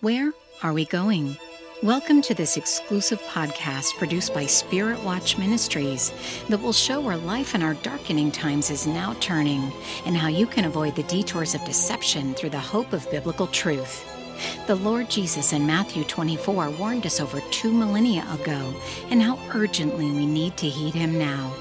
Where are we going? Welcome to this exclusive podcast produced by Spirit Watch Ministries that will show where life in our darkening times is now turning and how you can avoid the detours of deception through the hope of biblical truth. The Lord Jesus in Matthew 24 warned us over two millennia ago and how urgently we need to heed him now.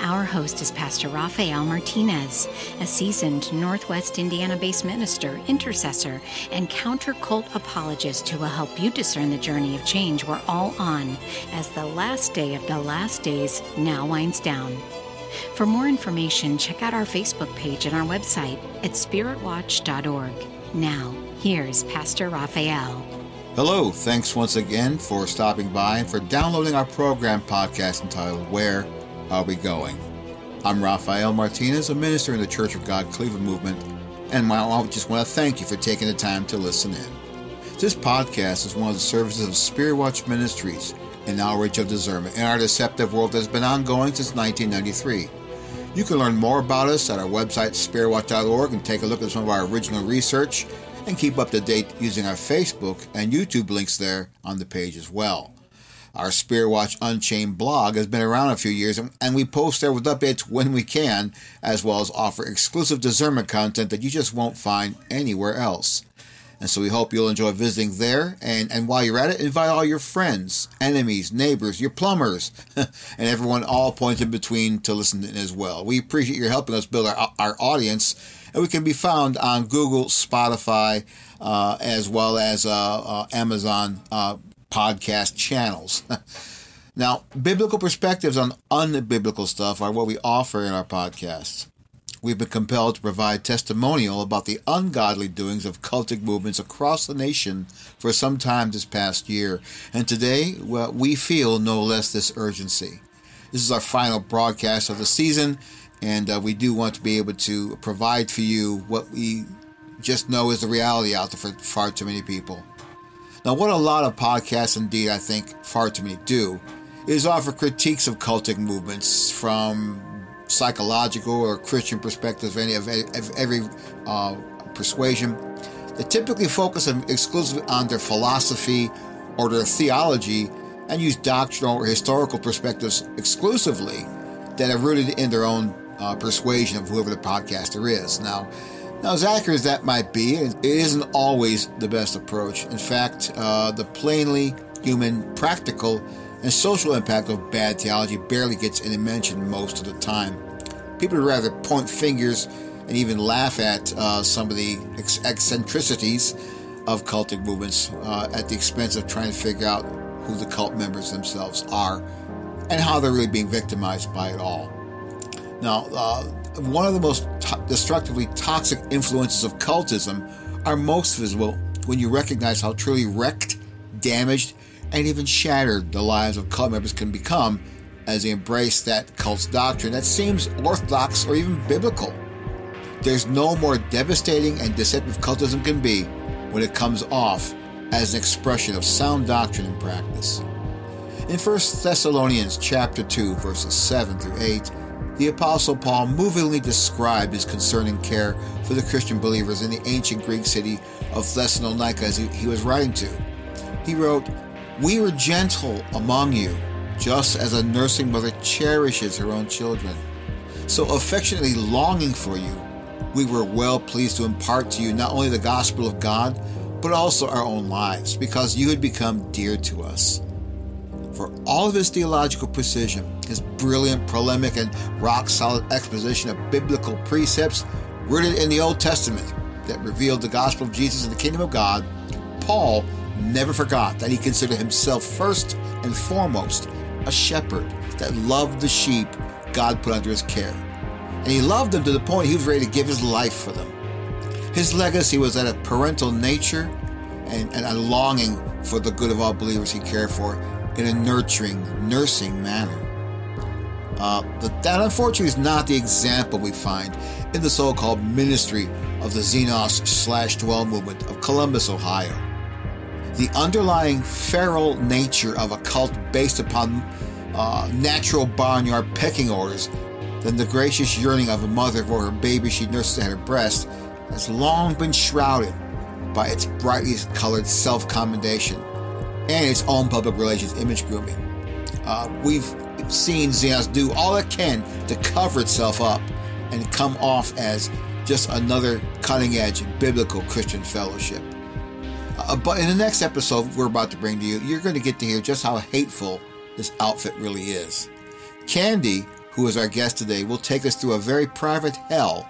Our host is Pastor Rafael Martinez, a seasoned Northwest Indiana based minister, intercessor, and counter cult apologist who will help you discern the journey of change we're all on as the last day of the last days now winds down. For more information, check out our Facebook page and our website at spiritwatch.org. Now, here's Pastor Rafael. Hello, thanks once again for stopping by and for downloading our program podcast entitled Where Are We Going? I'm Rafael Martinez, a minister in the Church of God Cleveland Movement, and I just want to thank you for taking the time to listen in. This podcast is one of the services of Spirit Watch Ministries, an outreach of discernment in our deceptive world that has been ongoing since 1993. You can learn more about us at our website, spiritwatch.org, and take a look at some of our original research and keep up to date using our Facebook and YouTube links there on the page as well. Our Spirit Watch Unchained blog has been around a few years and we post there with updates when we can, as well as offer exclusive discernment content that you just won't find anywhere else. And so we hope you'll enjoy visiting there. And, and while you're at it, invite all your friends, enemies, neighbors, your plumbers, and everyone all points in between to listen as well. We appreciate your helping us build our, our audience. And we can be found on Google, Spotify, uh, as well as uh, uh, Amazon uh, podcast channels. now, biblical perspectives on unbiblical stuff are what we offer in our podcasts we've been compelled to provide testimonial about the ungodly doings of cultic movements across the nation for some time this past year. And today, well, we feel no less this urgency. This is our final broadcast of the season, and uh, we do want to be able to provide for you what we just know is the reality out there for far too many people. Now, what a lot of podcasts, indeed, I think far too many do, is offer critiques of cultic movements from psychological or Christian perspectives of any of, every uh, persuasion. They typically focus exclusively on their philosophy or their theology and use doctrinal or historical perspectives exclusively that are rooted in their own uh, persuasion of whoever the podcaster is. Now, now, as accurate as that might be, it isn't always the best approach. In fact, uh, the plainly human, practical, and social impact of bad theology barely gets any mention most of the time. People would rather point fingers and even laugh at uh, some of the eccentricities of cultic movements uh, at the expense of trying to figure out who the cult members themselves are and how they're really being victimized by it all. Now, uh, one of the most destructively toxic influences of cultism are most visible when you recognize how truly wrecked, damaged, and even shattered the lives of cult members can become as they embrace that cult's doctrine that seems orthodox or even biblical. There's no more devastating and deceptive cultism can be when it comes off as an expression of sound doctrine and practice. In 1 Thessalonians chapter 2 verses 7 through 8, the apostle Paul movingly described his concerning care for the Christian believers in the ancient Greek city of Thessalonica as he, he was writing to. He wrote, we were gentle among you, just as a nursing mother cherishes her own children. So affectionately longing for you, we were well pleased to impart to you not only the gospel of God, but also our own lives, because you had become dear to us. For all of his theological precision, his brilliant, polemic, and rock solid exposition of biblical precepts rooted in the Old Testament that revealed the gospel of Jesus and the kingdom of God, Paul never forgot that he considered himself first and foremost a shepherd that loved the sheep God put under his care. And he loved them to the point he was ready to give his life for them. His legacy was that of parental nature and, and a longing for the good of all believers he cared for in a nurturing, nursing manner. Uh, but that unfortunately is not the example we find in the so-called ministry of the Xenos slash dwell movement of Columbus, Ohio the underlying feral nature of a cult based upon uh, natural barnyard pecking orders than the gracious yearning of a mother for her baby she nurses at her breast has long been shrouded by its brightly colored self commendation and its own public relations image grooming. Uh, we've seen Xenos do all it can to cover itself up and come off as just another cutting edge biblical Christian fellowship. Uh, but in the next episode we're about to bring to you, you're going to get to hear just how hateful this outfit really is. Candy, who is our guest today, will take us through a very private hell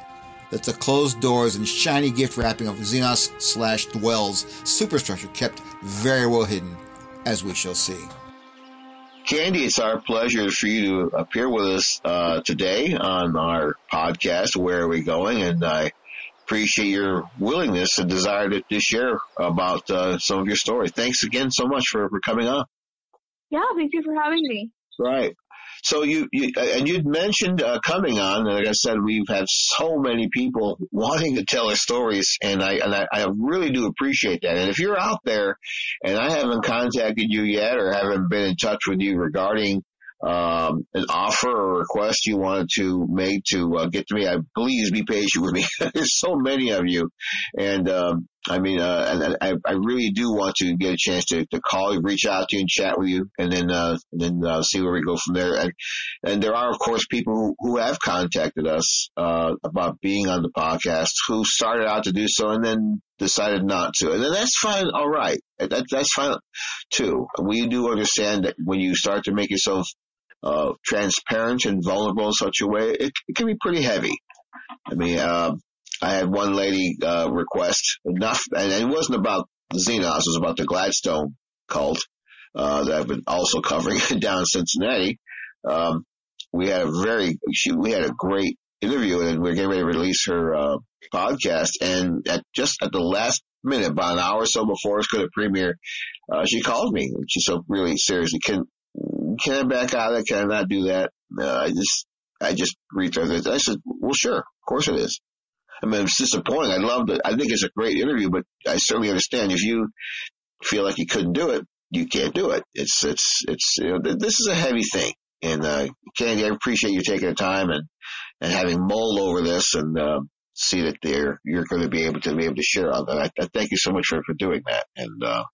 that the closed doors and shiny gift wrapping of Xenos slash Dwell's superstructure kept very well hidden, as we shall see. Candy, it's our pleasure for you to appear with us uh, today on our podcast. Where are we going? And I appreciate your willingness and desire to, to share about uh, some of your story. Thanks again so much for, for coming on. Yeah, thank you for having me. Right. So you, you and you'd mentioned uh, coming on, and like I said, we've had so many people wanting to tell their stories, and I and I, I really do appreciate that. And if you're out there, and I haven't contacted you yet, or haven't been in touch with you regarding um, an offer or request you wanted to make to uh, get to me, I please be patient with me. There's so many of you, and um, I mean, uh, and I, I really do want to get a chance to, to call you, reach out to you, and chat with you, and then uh, then uh, see where we go from there. And and there are of course people who, who have contacted us uh, about being on the podcast who started out to do so and then decided not to, and then that's fine. All right, that, that's fine too. We do understand that when you start to make yourself uh, transparent and vulnerable in such a way, it, it can be pretty heavy. I mean, uh, I had one lady uh, request enough, and it wasn't about Xenos, it was about the Gladstone cult uh, that I've been also covering down in Cincinnati. Um, we had a very, she, we had a great interview, and we are getting ready to release her uh, podcast. And at just at the last minute, about an hour or so before it's going to premiere, uh, she called me. She said, "Really seriously, can can I back out of it? Can I not do that? I just, I just returned it. I said, well, sure. Of course it is. I mean, it's disappointing. I loved it. I think it's a great interview, but I certainly understand if you feel like you couldn't do it, you can't do it. It's, it's, it's, you know, this is a heavy thing. And, uh, Candy, I appreciate you taking the time and, and having mulled over this and, uh, see that there, you're going to be able to be able to share on that. I, I thank you so much for, for doing that. And, uh,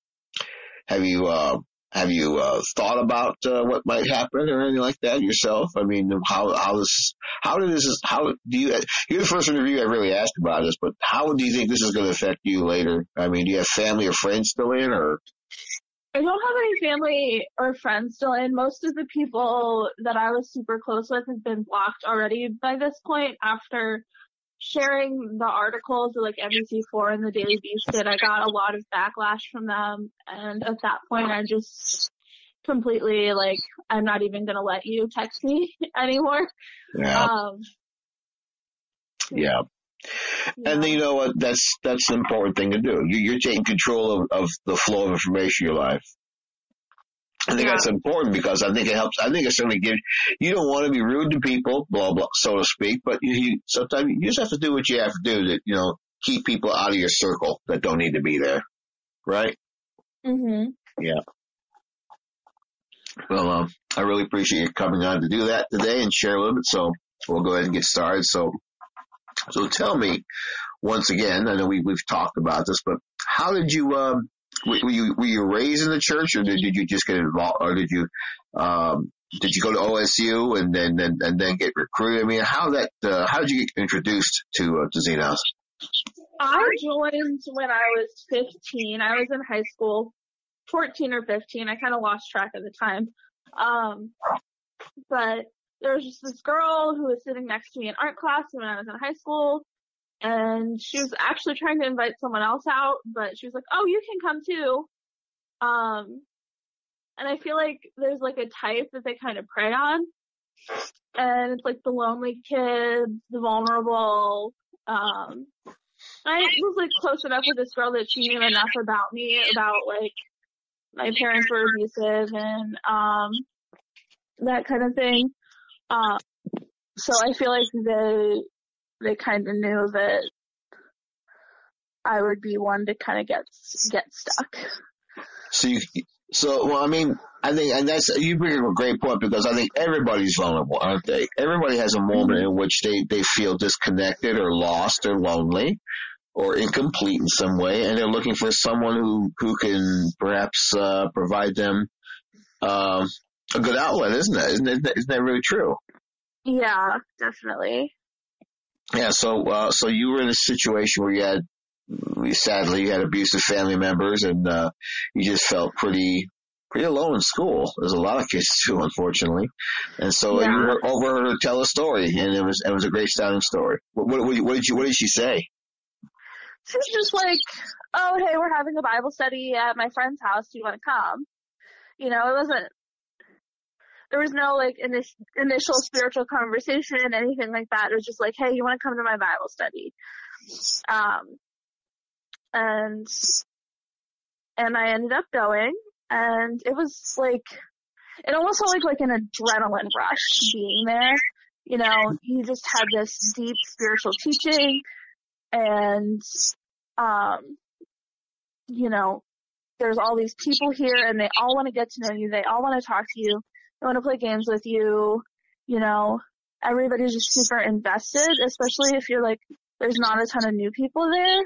have you, uh, have you uh, thought about uh, what might happen or anything like that yourself? I mean, how how this how did this how do you you're the first interview I really asked about this, but how do you think this is going to affect you later? I mean, do you have family or friends still in, or I don't have any family or friends still in. Most of the people that I was super close with have been blocked already by this point after sharing the articles that like NBC4 and the Daily Beast did, I got a lot of backlash from them. And at that point, I just completely like, I'm not even going to let you text me anymore. Yeah. Um, yeah. yeah. And you know what? That's, that's an important thing to do. You, are taking control of, of the flow of information in your life. I think yeah. that's important because I think it helps. I think it certainly gives. You don't want to be rude to people, blah blah, so to speak. But you, you sometimes you just have to do what you have to do to, you know, keep people out of your circle that don't need to be there, right? Mm-hmm. Yeah. Well, um, I really appreciate you coming on to do that today and share a little bit. So we'll go ahead and get started. So, so tell me once again. I know we we've talked about this, but how did you um were you were you raised in the church, or did, you just get involved, or did you um, did you go to OSU and then and, and then get recruited? I mean, how that uh, how did you get introduced to uh, to Xenos? I joined when I was 15. I was in high school, 14 or 15. I kind of lost track of the time. Um, but there was just this girl who was sitting next to me in art class when I was in high school and she was actually trying to invite someone else out, but she was like, "Oh, you can come too." Um, and I feel like there's like a type that they kind of prey on, and it's like the lonely kids, the vulnerable. Um, I was like close enough with this girl that she knew enough about me about like my parents were abusive and um that kind of thing. Um, so I feel like they they kind of knew that I would be one to kind of get get stuck. So you, so well, I mean, I think, and that's you bring up a great point because I think everybody's vulnerable, aren't they? Everybody has a moment mm-hmm. in which they they feel disconnected or lost or lonely. or incomplete in some way, and they're looking for someone who who can perhaps uh, provide them um, a good outlet, isn't it? Isn't, it, isn't that really true? Yeah, definitely. Yeah. So uh, so you were in a situation where you had sadly you had abusive family members, and uh, you just felt pretty pretty alone in school. There's a lot of kids too, unfortunately. And so Yeah. you were over her tell a story, and it was it was a great sounding story. What, what, what, what did you what did she say? She was just like, oh, hey, we're having a Bible study at my friend's house. Do you want to come? You know, it wasn't, there was no like init- initial spiritual conversation, anything like that. It was just like, hey, you want to come to my Bible study? Um, and, and I ended up going and it was like, it almost felt like, like an adrenaline rush being there. You know, he just had this deep spiritual teaching and um you know there's all these people here and they all want to get to know you they all want to talk to you they want to play games with you you know. Everybody's just super invested especially if you're like there's not a ton of new people there.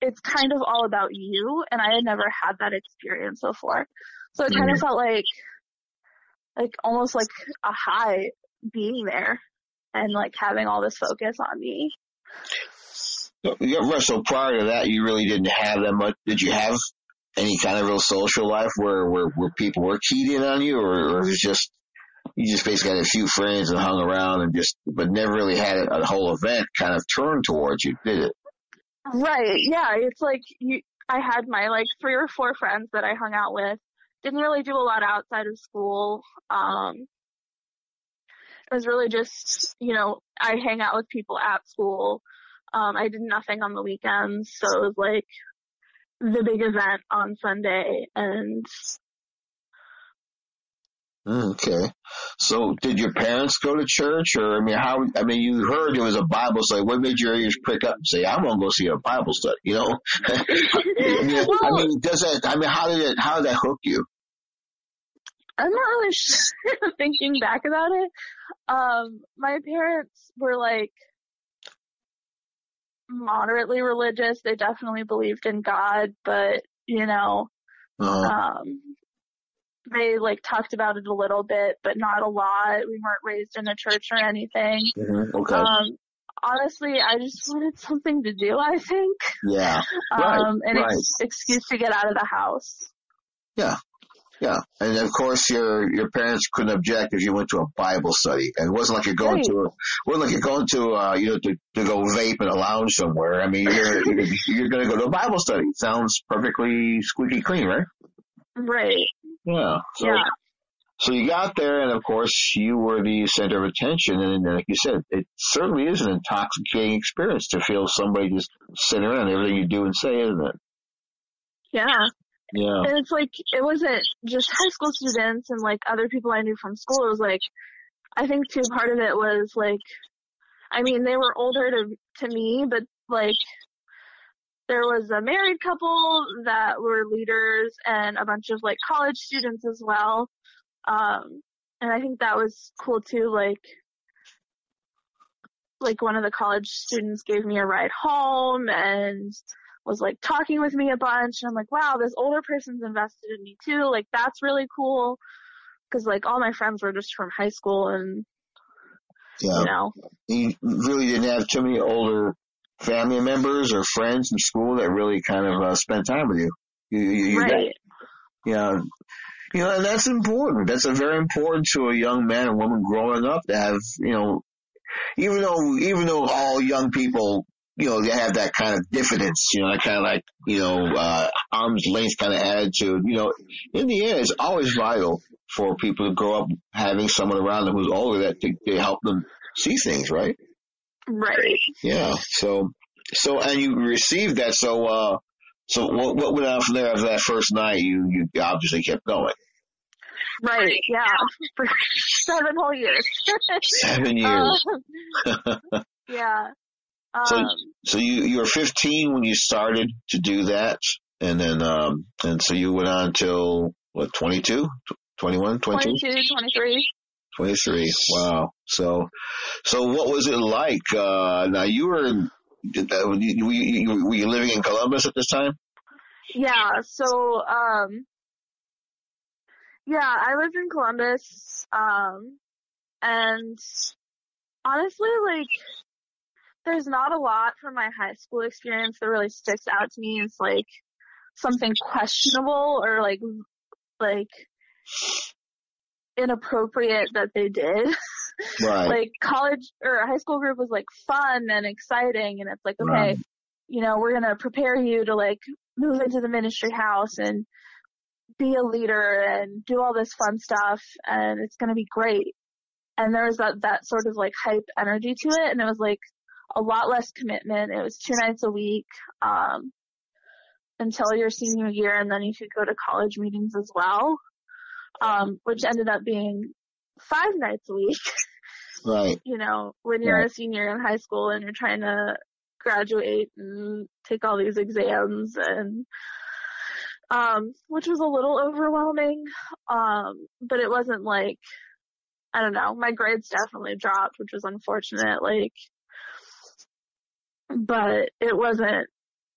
It's kind of all about you and i had never had that experience before. So it kind of mm-hmm. felt like like almost like a high being there and like having all this focus on me. Right, So prior to that, you really didn't have that much. Did you have any kind of real social life where where, where people were keyed in on you, or, or it was just you just basically had a few friends and hung around and just, but never really had a, a whole event kind of turned towards you, did it? Right. Yeah. It's like you, I had my like three or four friends that I hung out with. Didn't really do a lot outside of school. Um, it was really just, you know, I hang out with people at school. Um, I did nothing on the weekends. So it was like the big event on Sunday and Okay. So did your parents go to church or, I mean, how, I mean, you heard there was a Bible study. What made your ears prick up and say, I'm to go see a Bible study, you know? I mean, I mean, does that, I mean, how did it, how did that hook you? I'm not really sure thinking back about it. Um, my parents were like moderately religious. They definitely believed in God, but you know, Uh, um, they like talked about it a little bit, but not a lot. We weren't raised in a church or anything. mhm, okay. Um, honestly, I just wanted something to do, I think. yeah. Right, Um, an right. ex- excuse to get out of the house. Yeah, and of course your your parents couldn't object if you went to a Bible study, and it wasn't like you're going Right. to, a, wasn't like you're going to, uh, you know, to, to go vape in a lounge somewhere. I mean, you're you're, you're going to go to a Bible study. Sounds perfectly squeaky clean, right? Right. Yeah. So, Yeah. so you got there, and of course you were the center of attention, and like you said, it certainly is an intoxicating experience to feel somebody just sitting around everything you do and say, isn't it? Yeah. Yeah. And it's like, it wasn't just high school students and like other people I knew from school. It was like, I think too part of it was like, I mean, they were older to, to me, but like, there was a married couple that were leaders and a bunch of like college students as well. Um, and I think that was cool too. Like, like one of the college students gave me a ride home and was like talking with me a bunch and I'm like, wow, this older person's invested in me too. Like that's really cool. Cause like all my friends were just from high school and, Yeah. you know, you really didn't have too many older family members or friends in school that really kind of uh, spent time with you. You, you, you got- right. yeah. You know, and that's important. That's a very important to a young man or woman growing up to have, you know, even though, even though all young people, you know, they have that kind of diffidence, you know, that kind of like, you know, uh, arm's length kind of attitude, you know, in the end, it's always vital for people to grow up having someone around them who's older that to, to help them see things, right? Right. Yeah. So, so, and you received that. So, uh, so what, what went on from there after that first night? You, you obviously kept going. Right. Yeah. For seven whole years. Seven years. Um, yeah. So- Um, so you, you were 15 when you started to do that. And then, um, and so you went on till what, 22, 21, 22, 22, 23. 23. Wow. So, so what was it like? Uh, now you were in, did that, were, you, were you were you living in Columbus at this time? Yeah, so um yeah, I lived in Columbus um and honestly like there's not a lot from my high school experience that really sticks out to me as like something questionable or like like inappropriate that they did. Right. like college or high school group was like fun and exciting and it's like okay, Right. you know, we're gonna prepare you to like move into the ministry house and be a leader and do all this fun stuff and it's gonna be great. And there was that that sort of like hype energy to it and it was like a lot less commitment. It was two nights a week, um until your senior year and then you could go to college meetings as well. Um, which ended up being five nights a week. right. you know, when you're Right. a senior in high school and you're trying to graduate and take all these exams and um which was a little overwhelming um but it wasn't like I don't know, my grades definitely dropped, which was unfortunate like but it wasn't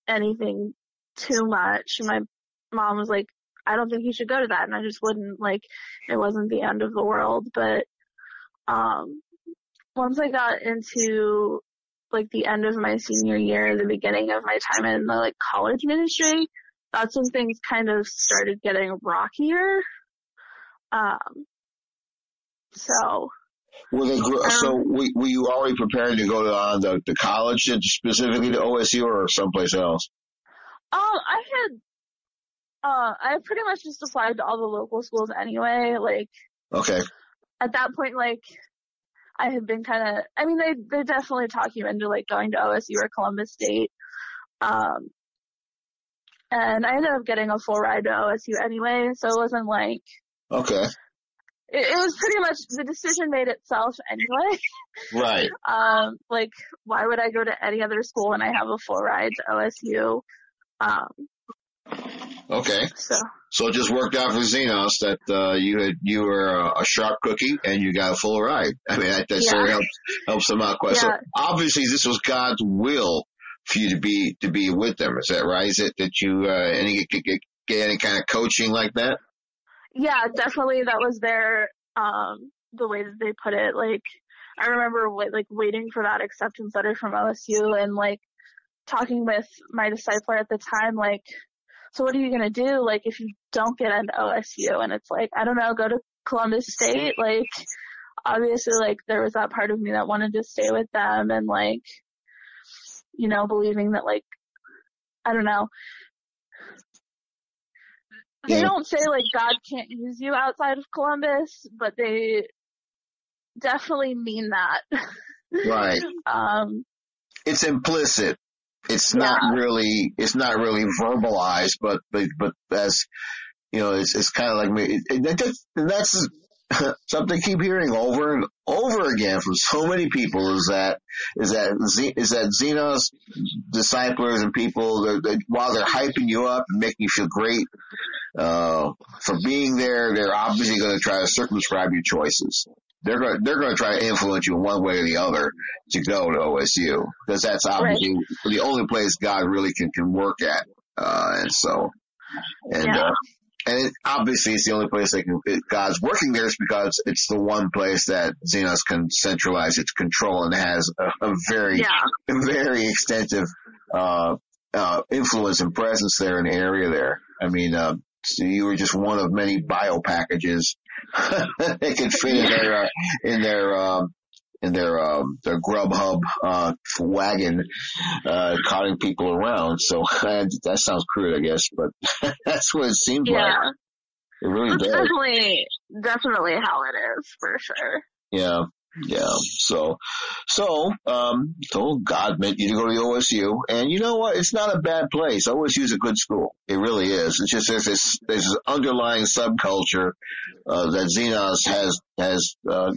anything too much. My mom was like, I don't think you should go to that and I just wouldn't like it wasn't the end of the world, but um once I got into like the end of my senior year, the beginning of my time in the like college ministry, that's when things kind of started getting rockier. Um, so Were they, Um, so were, were you already preparing to go to uh, the, the college, specifically to OSU or someplace else? Um, I had, uh, I pretty much just applied to all the local schools anyway. Like Okay. at that point, like I had been kind of, I mean, they they definitely talk you into like going to OSU or Columbus State. Um, and I ended up getting a full ride to OSU anyway, so it wasn't like Okay. It, it was pretty much the decision made itself anyway. Right. Um, like why would I go to any other school when I have a full ride to OSU? Um, Okay. so So it just worked out for Xenos that uh, you had you were a, a sharp cookie and you got a full ride. I mean that, that sort of helps helps them out quite. So obviously this was God's will for you to be to be with them. Is that right? Is it that you uh, any get, get, get any kind of coaching like that? Yeah, definitely that was their um the way that they put it. Like I remember wait, like waiting for that acceptance letter from OSU and like talking with my discipler at the time, like, so what are you gonna do? Like if you don't get into OSU and it's like, I don't know, go to Columbus State, like obviously like there was that part of me that wanted to stay with them and like you know, believing that like I don't know. They Yeah. don't say like God can't use you outside of Columbus, but they definitely mean that. Right. um It's implicit. It's not Yeah. really it's not really verbalized, but but but as you know, it's it's kind of like me. It, it, that's, that's something I keep hearing over and over again from so many people is that is that Z- is that Xenos disciples and people that, that while they're hyping you up and making you feel great uh, for being there, they're obviously going to try to circumscribe your choices. They're going they're going to try to influence you in one way or the other to go to OSU because that's obviously the only place God really can can work at. Uh, and so, and Yeah. uh, and it, obviously it's the only place they can it, God's working there is because it's the one place that Xenos can centralize its control and has a, a very yeah. very extensive uh, uh, influence and presence there in the area there. I mean, uh, so you were just one of many bio packages they could fit in their uh, in their um, in their um, their Grubhub uh, wagon, uh, carting people around. So that sounds crude, I guess, but that's what it seems like. Yeah. It really That's does. definitely definitely how it is for sure. Yeah. Yeah. So, so, um, so God meant you to go to the OSU and you know what? It's not a bad place. OSU is a good school. It really is. It's just there's this, there's this underlying subculture, uh, that Xenos has, has, uh,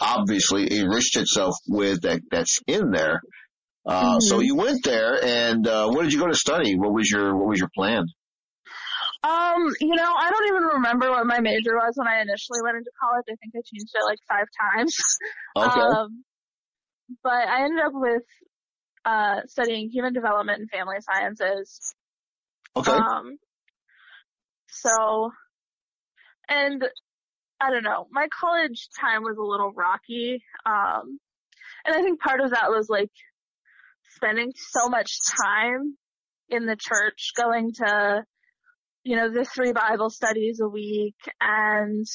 obviously enriched itself with that, that's in there. Uh, so Mhm. you went there and, uh, what did you go to study? What was your, what was your plan? Um, you know, I don't even remember what my major was when I initially went into college. I think I changed it like five times. Okay. Um, but I ended up with uh, studying human development and family sciences. Okay. Um, so, and I don't know, my college time was a little rocky. Um, and I think part of that was like spending so much time in the church, going to, you know, the three Bible studies a week and,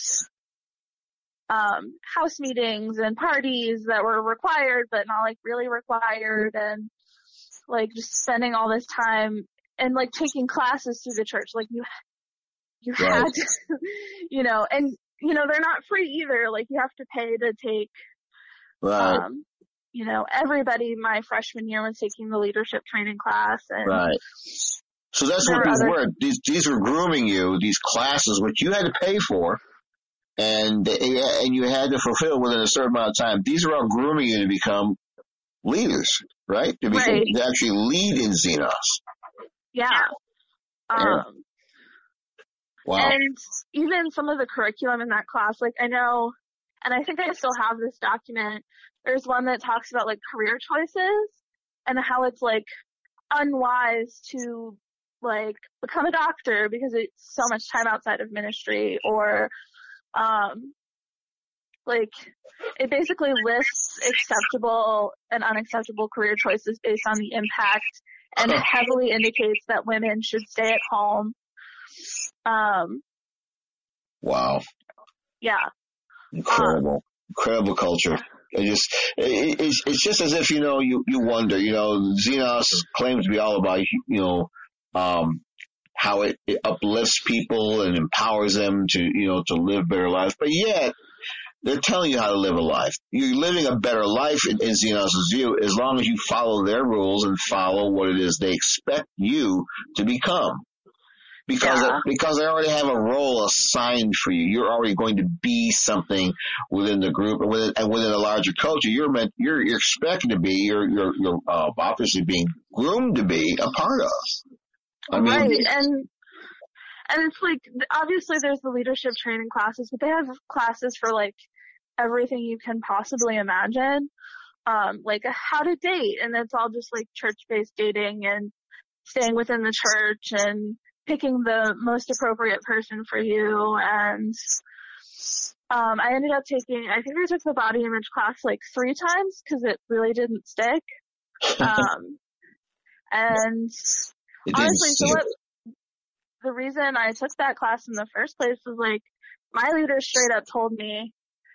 um, house meetings and parties that were required, but not like really required and like just spending all this time and like taking classes through the church. Like you, you Right. had to, you know, and you know, they're not free either. Like you have to pay to take, right. um, you know, everybody my freshman year was taking the leadership training class and Right. So that's what There are these other- were. These these were grooming you. These classes, which you had to pay for, and and you had to fulfill within a certain amount of time. These are all grooming you to become leaders, right? To, become, Right. to actually lead in Xenos. yeah. Yeah. Um, Wow. And even some of the curriculum in that class, like I know, and I think I still have this document. There's one that talks about like career choices and how it's like unwise to like become a doctor because it's so much time outside of ministry or, um, like it basically lists acceptable and unacceptable career choices based on the impact and it heavily indicates that women should stay at home. Um, wow. yeah, Incredible. Incredible culture. It just, it, it's, it's just as if, you know, you, you wonder, you know, Xenos claims to be all about, you know, um, how it, it uplifts people and empowers them to, you know, to live better lives. But yet, they're telling you how to live a life. You're living a better life in, in Xenos' view as long as you follow their rules and follow what it is they expect you to become. Because, Yeah. because they already have a role assigned for you. You're already going to be something within the group and within, and within a larger culture. You're meant, you're, you're expected to be, you're, you're, you're, uh, obviously being groomed to be a part of. I mean, right. And and it's like obviously there's the leadership training classes, but they have classes for like everything you can possibly imagine. Um, like how to date, and it's all just like church-based dating and staying within the church and picking the most appropriate person for you. And um, I ended up taking, I think I took the body image class like three times because it really didn't stick. Um, and it honestly, so what, the reason I took that class in the first place was like, my leader straight up told me,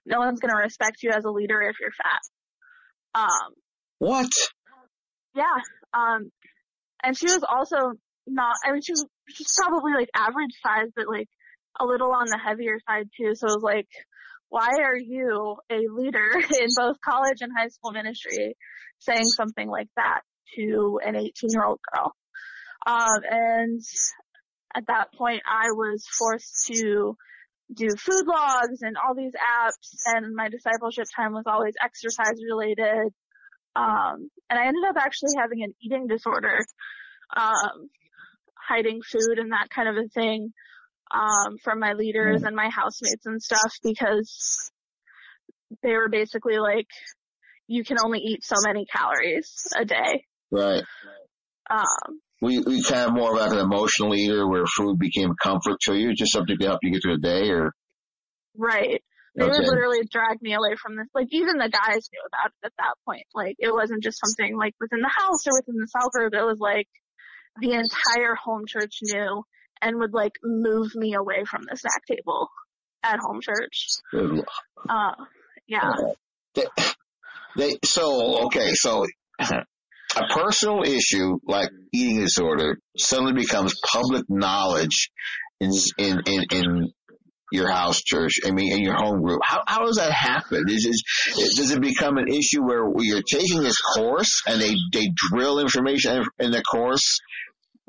no one's gonna respect you as a leader if you're fat. Um, What? yeah, um, and she was also not, I mean, she was, she's probably like average size, but like a little on the heavier side too, so it was like, why are you a leader in both college and high school ministry saying something like that to an 18 year old girl? Um, and at that point I was forced to do food logs and all these apps and my discipleship time was always exercise related. Um, and I ended up actually having an eating disorder, um, hiding food and that kind of a thing, um, from my leaders and my housemates and stuff because they were basically like, you can only eat so many calories a day. Right. Um, We, we kind of more of like an emotional eater where food became comfort to you, just something to help you get through the day or, Right. They Okay. would literally drag me away from this. Like even the guys knew about it at that point. Like it wasn't just something like within the house or within the cell group. It was like the entire home church knew and would like move me away from the snack table at home church. Uh, yeah. they, they, so, okay, so a personal issue like eating disorder suddenly becomes public knowledge in, in, in, in your house church, I mean, in your home group. How, how does that happen? Is, is, does it become an issue where you're taking this course and they, they drill information in, in the course?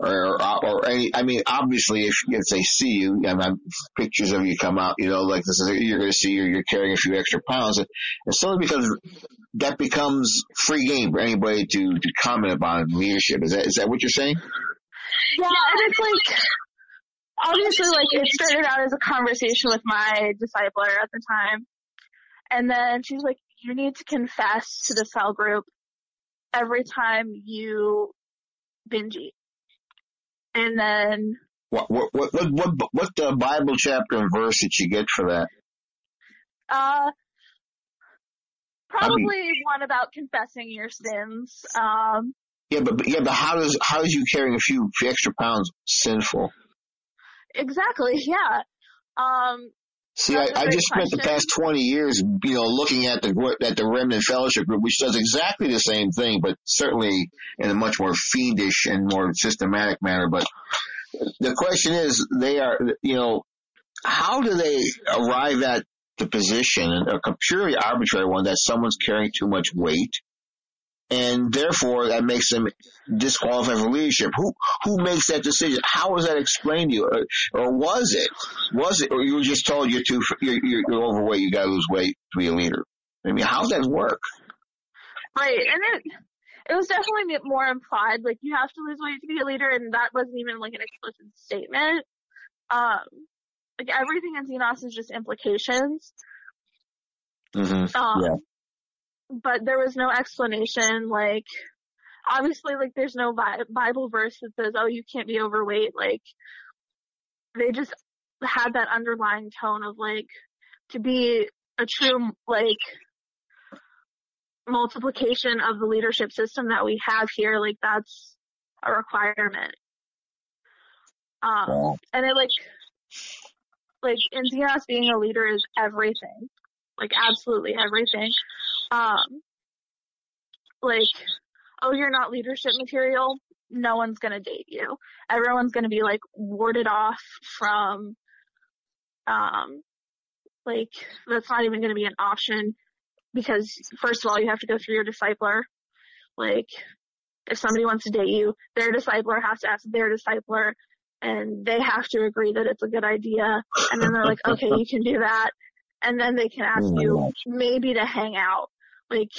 Or, or, or any, I mean, obviously, if, if they see you, I mean, pictures of you come out, you know, like this is, you're going to see you're, you're carrying a few extra pounds. And suddenly because that becomes free game for anybody to, to comment upon leadership. Is that, is that what you're saying? Yeah, and it's like obviously like it started out as a conversation with my discipler at the time. And then she's like, You need to confess to the cell group every time you binge eat. And then What what what what what, what the Bible chapter and verse did you get for that? uh probably one about confessing your sins. Um Yeah, but but- yeah, but how does how is you carrying a few extra pounds sinful? exactly, yeah. Um See, I, I just spent the past 20 years, you know, looking at the at the Remnant Fellowship Group, which does exactly the same thing, but certainly in a much more fiendish and more systematic manner. But the question is, they are, you know, how do they arrive at the position, a purely arbitrary one, that someone's carrying too much weight, and therefore that makes them disqualified for leadership? Who who makes that decision? How was that explained to you, or, or was it? Was it, or you were just told you're too you're, you're, you're overweight, you got to lose weight to be a leader? I mean, how does that work? Right, and it it was definitely more implied. Like you have to lose weight to be a leader, and that wasn't even like an explicit statement. Um, like everything in Xenos is just implications. Mm-hmm. Um, Yeah. But there was no explanation. Like obviously, like there's no Bi- Bible verse that says, "Oh, you can't be overweight." Like they just had that underlying tone of like to be a true like multiplication of the leadership system that we have here, like that's a requirement. Um, Wow. and it like, like in Xenos being a leader is everything, like absolutely everything. Um, like, oh, you're not leadership material. No one's gonna date you. Everyone's gonna be like warded off from, um, like that's not even gonna be an option because first of all, you have to go through your discipler. Like, if somebody wants to date you, their discipler has to ask their discipler, and they have to agree that it's a good idea. And then they're like, okay, you can do that. And then they can ask Oh you maybe to hang out. Like,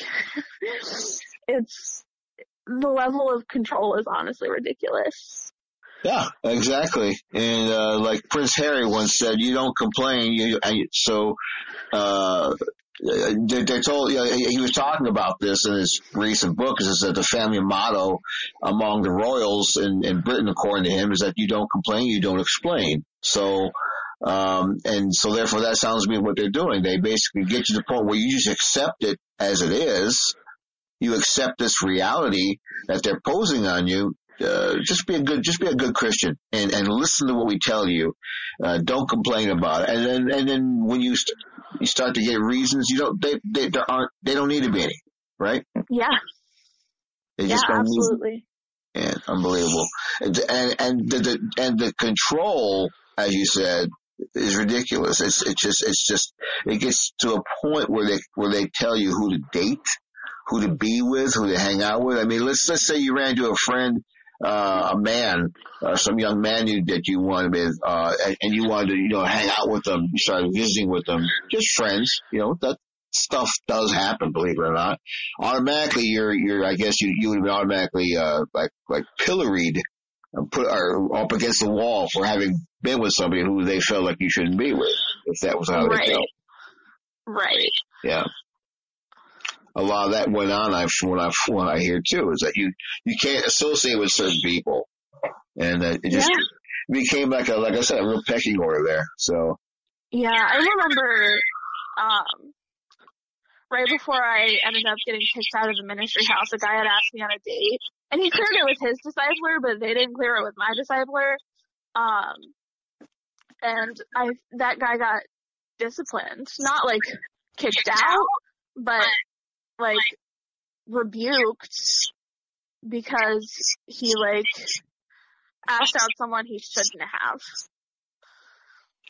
it's the level of control is honestly ridiculous. Yeah, exactly. And uh, like Prince Harry once said, "You don't complain." You, so uh, they, they told. You know, he was talking about this in his recent book. Is that the family motto among the royals in, in Britain, according to him, is that you don't complain, you don't explain. So. Um, and so therefore that sounds to me what they're doing. They basically get to the point where you just accept it as it is. You accept this reality that they're posing on you uh, just be a good, just be a good Christian and, and listen to what we tell you. Uh, don't complain about it. And then, and then when you, st- you start to get reasons, you don't, they, they, there aren't, they don't need to be any, right? Yeah, They yeah, just don't need absolutely. yeah, unbelievable. And and and the, the and the control, as you said, is ridiculous. It's it's just it's just it gets to a point where they where they tell you who to date, who to be with, who to hang out with. I mean, let's let's say you ran into a friend, uh, a man, uh, some young man you that you wanted with, uh, and, and you wanted to you know hang out with them. You started visiting with them, just friends. You know that stuff does happen, believe it or not automatically you're you're I guess you you would have been automatically uh like like pilloried put or up against the wall for having been with somebody who they felt like you shouldn't be with if that was how Right. they felt. Right. Yeah. A lot of that went on I from what I what I hear too is that you you can't associate with certain people and that it just Yeah. became like a like I said a real pecking order there. So Yeah, I remember um right before I ended up getting kicked out of the ministry house, a guy had asked me on a date. And he cleared it with his discipler, but they didn't clear it with my discipler. Um and I that guy got disciplined. Not like kicked out, but like rebuked because he like asked out someone he shouldn't have.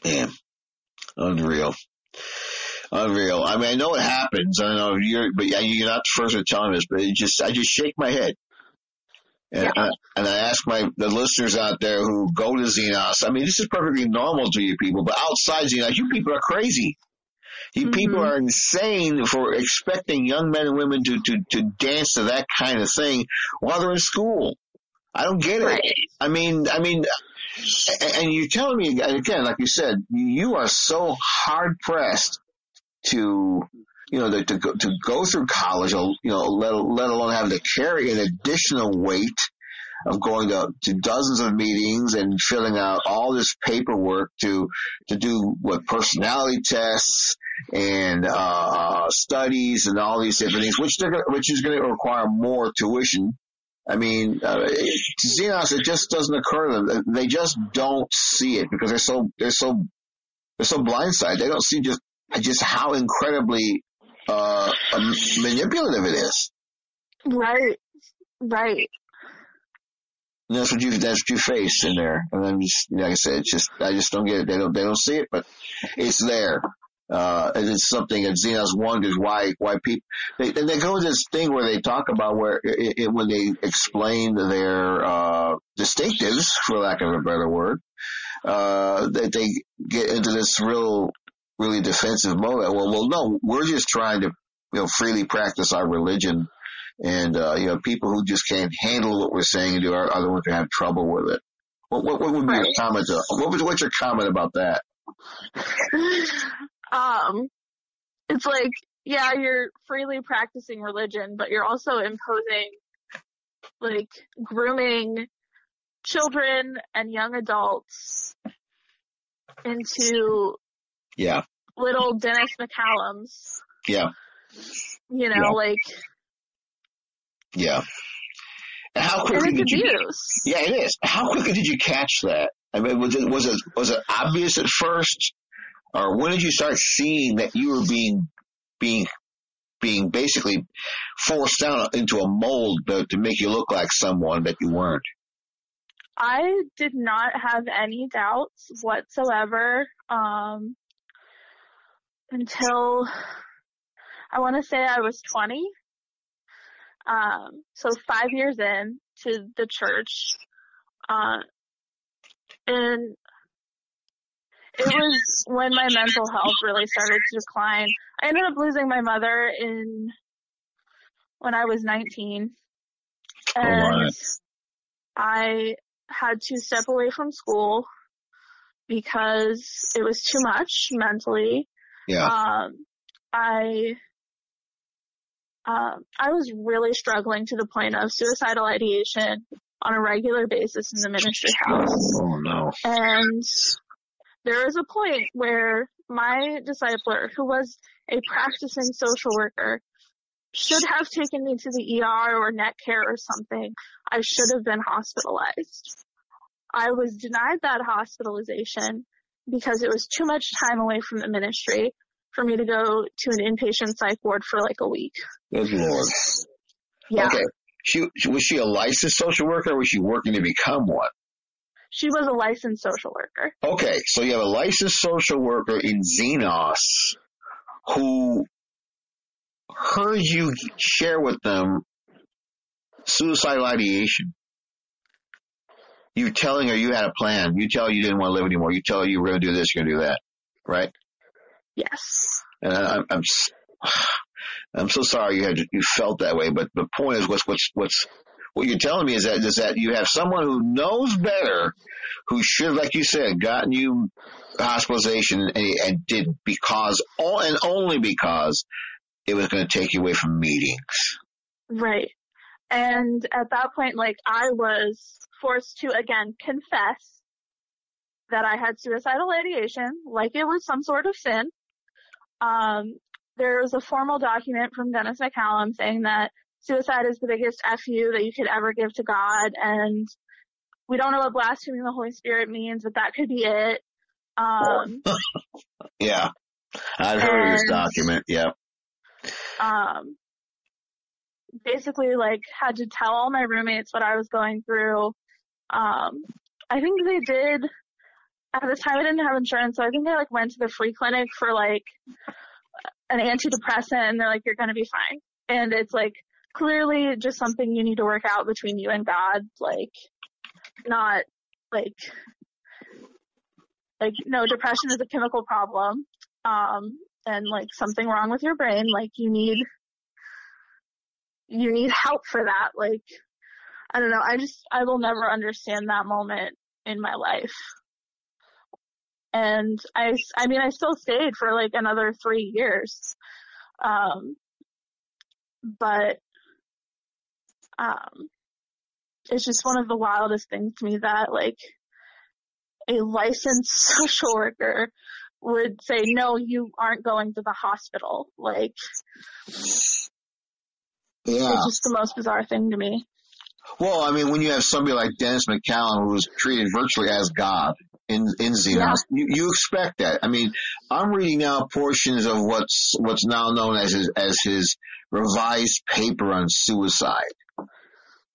Yeah. Unreal. Unreal. I mean, I know it happens. I know you're, but yeah, you're not the first to tell me this, but it just, I just shake my head. And, Yeah. I, and I ask my, the listeners out there who go to Xenos, I mean, this is perfectly normal to you people, but outside Xenos, you people are crazy. You Mhm. people are insane for expecting young men and women to, to, to dance to that kind of thing while they're in school. I don't get it. Right. I mean, I mean, and you're telling me again, like you said, you are so hard pressed to you know, to, to go, to go through college, you know, let, let alone having to carry an additional weight of going to, to dozens of meetings and filling out all this paperwork to, to do what personality tests and, uh, uh studies and all these different things, which they're, which is going to require more tuition. I mean, uh, Xenos, it just doesn't occur to them. They just don't see it because they're so, they're so, they're so blindsided. They don't see just, just how incredibly, uh, manipulative it is. Right. Right. And that's what you that's what you face in there. And then just like I said, it's just I just don't get it. They don't they don't see it, but it's there. Uh, and it's something that Xenos wonders why why people they, and they go to this thing where they talk about where it, it, when they explain their uh, distinctives, for lack of a better word, uh, that they get into this real really defensive mode. Well, well, no, we're just trying to you know freely practice our religion and, uh, you know, people who just can't handle what we're saying and do are, are the ones who have trouble with it. What, what, what would be right. your comment? To, what was, what's your comment about that? um, it's like, yeah, you're freely practicing religion, but you're also imposing, like, grooming children and young adults into yeah little Dennis McCallums. Yeah. You know, yeah. like yeah. And how quickly did you? Yeah, it is. How quickly did you catch that? I mean, was it was it was it obvious at first, or when did you start seeing that you were being being being basically forced down into a mold to, to make you look like someone that you weren't? I did not have any doubts whatsoever um, until I want to say I was 20. Um, so five years in to the church, uh, and it was when my mental health really started to decline. I ended up losing my mother in when I was 19, and I had to step away from school because it was too much mentally. Yeah. Um, I um, I was really struggling to the point of suicidal ideation on a regular basis in the ministry house. Oh no. And there was a point where my discipler, who was a practicing social worker, should have taken me to the ER or net care or something. I should have been hospitalized. I was denied that hospitalization because it was too much time away from the ministry for me to go to an inpatient psych ward for like a week. Good lord. Yeah. Okay. She was she a licensed social worker or was she working to become one? She was a licensed social worker. Okay, so you have a licensed social worker in Xenos who heard you share with them suicidal ideation. You telling her you had a plan. You tell her you didn't want to live anymore. You tell her you were going to do this, you're going to do that. Right? Yes. And I'm, I'm, I'm so sorry you had, you felt that way, but the point is what's, what's, what's, what you're telling me is that, is that you have someone who knows better, who should, like you said, gotten you hospitalization and, and did because, all, and only because it was going to take you away from meetings. Right. And at that point, like I was forced to again confess that I had suicidal ideation, like it was some sort of sin. Um, there was a formal document from Dennis McCallum saying that suicide is the biggest FU that you could ever give to God, and we don't know what blaspheming the Holy Spirit means, but that could be it. Um, yeah, I've heard and, of this document. Yeah. Um, basically, like, had to tell all my roommates what I was going through. Um, I think they did at the time I didn't have insurance, so I think I like went to the free clinic for like an antidepressant and they're like, you're gonna be fine. And it's like clearly just something you need to work out between you and God, like not like like no, depression is a chemical problem. Um and like something wrong with your brain, like you need you need help for that. Like I don't know, I just I will never understand that moment in my life and I, I mean, I still stayed for like another three years. Um, but um, it's just one of the wildest things to me that like a licensed social worker would say, no, you aren't going to the hospital. Like, Yeah. it's just the most bizarre thing to me. Well, I mean, when you have somebody like Dennis McCallum who's treated virtually as God in in Xenos, you, you expect that. I mean, I'm reading now portions of what's what's now known as his as his revised paper on suicide.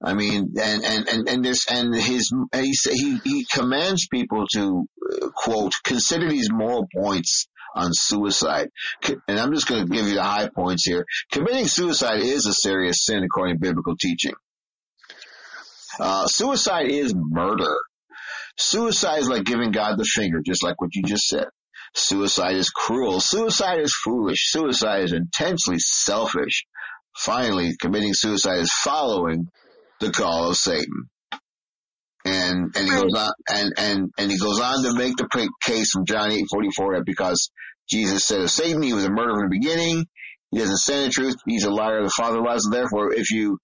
I mean, and and and and this and his and he he he commands people to uh, quote consider these moral points on suicide. And I'm just going to give you the high points here. Committing suicide is a serious sin according to biblical teaching. Uh, suicide is murder. Suicide is like giving God the finger, just like what you just said. Suicide is cruel. Suicide is foolish. Suicide is intensely selfish. Finally, committing suicide is following the call of Satan. And, and he goes on, and, and, and he goes on to make the case from John 8, 44 that because Jesus said of Satan, he was a murderer from the beginning. He doesn't say the truth. He's a liar. The father lies. And therefore, if you,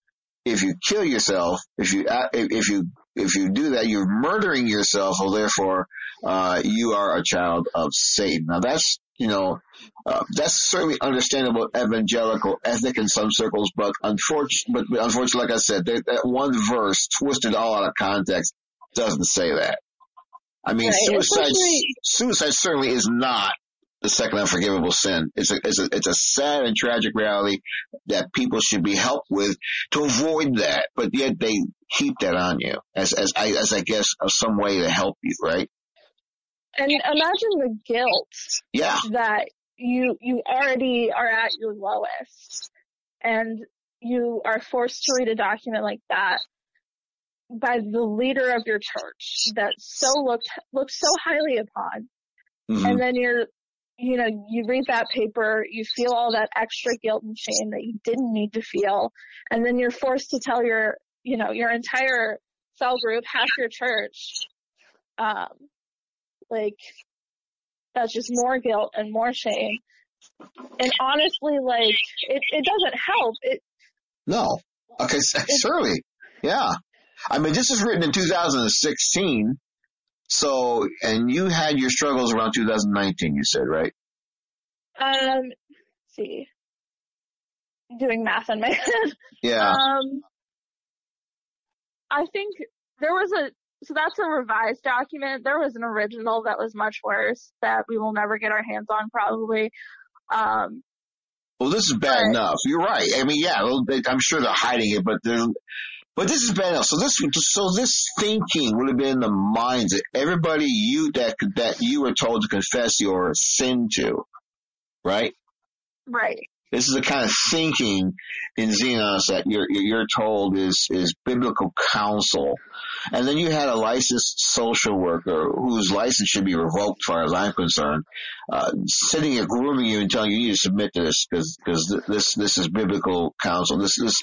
if you kill yourself, if you, uh, if if you, if you do that, you're murdering yourself. Well, therefore, uh, you are a child of Satan. Now that's, you know, uh, that's certainly understandable evangelical ethic in some circles, but unfortunately, but unfortunately, like I said, that, that one verse twisted all out of context doesn't say that. I mean, Right, suicide, suicide certainly is not the second unforgivable sin. It's a, it's a, it's a sad and tragic reality that people should be helped with to avoid that, but yet they heap that on you as, as I, as I guess of some way to help you, right? And imagine the guilt Yeah. that you you already are at your lowest and you are forced to read a document like that by the leader of your church that so looked looked so highly upon Mhm. and then you're you know you read that paper you feel all that extra guilt and shame that you didn't need to feel and then you're forced to tell your you know your entire cell group half your church um like that's just more guilt and more shame and honestly like it it doesn't help it No. Okay, s- certainly. Yeah. I mean, this is written in 2016. So, and you had your struggles around 2019, you said, right? um see doing math in my head Yeah. Um, I think there was a so that's a revised document. There was an original that was much worse that we will never get our hands on probably. Um, Well, this is bad Right. enough. You're right. I mean, yeah, they- I'm sure they're hiding it, but there's, but this is bad enough. So this, so this thinking would have been in the minds of everybody you that that you were told to confess your sin to, right? right. This is the kind of thinking in Xenos that you're you're told is is biblical counsel, and then you had a licensed social worker whose license should be revoked, as far as I'm concerned, uh, sitting here grooming you and telling you you need to submit to this because because this this is biblical counsel. This this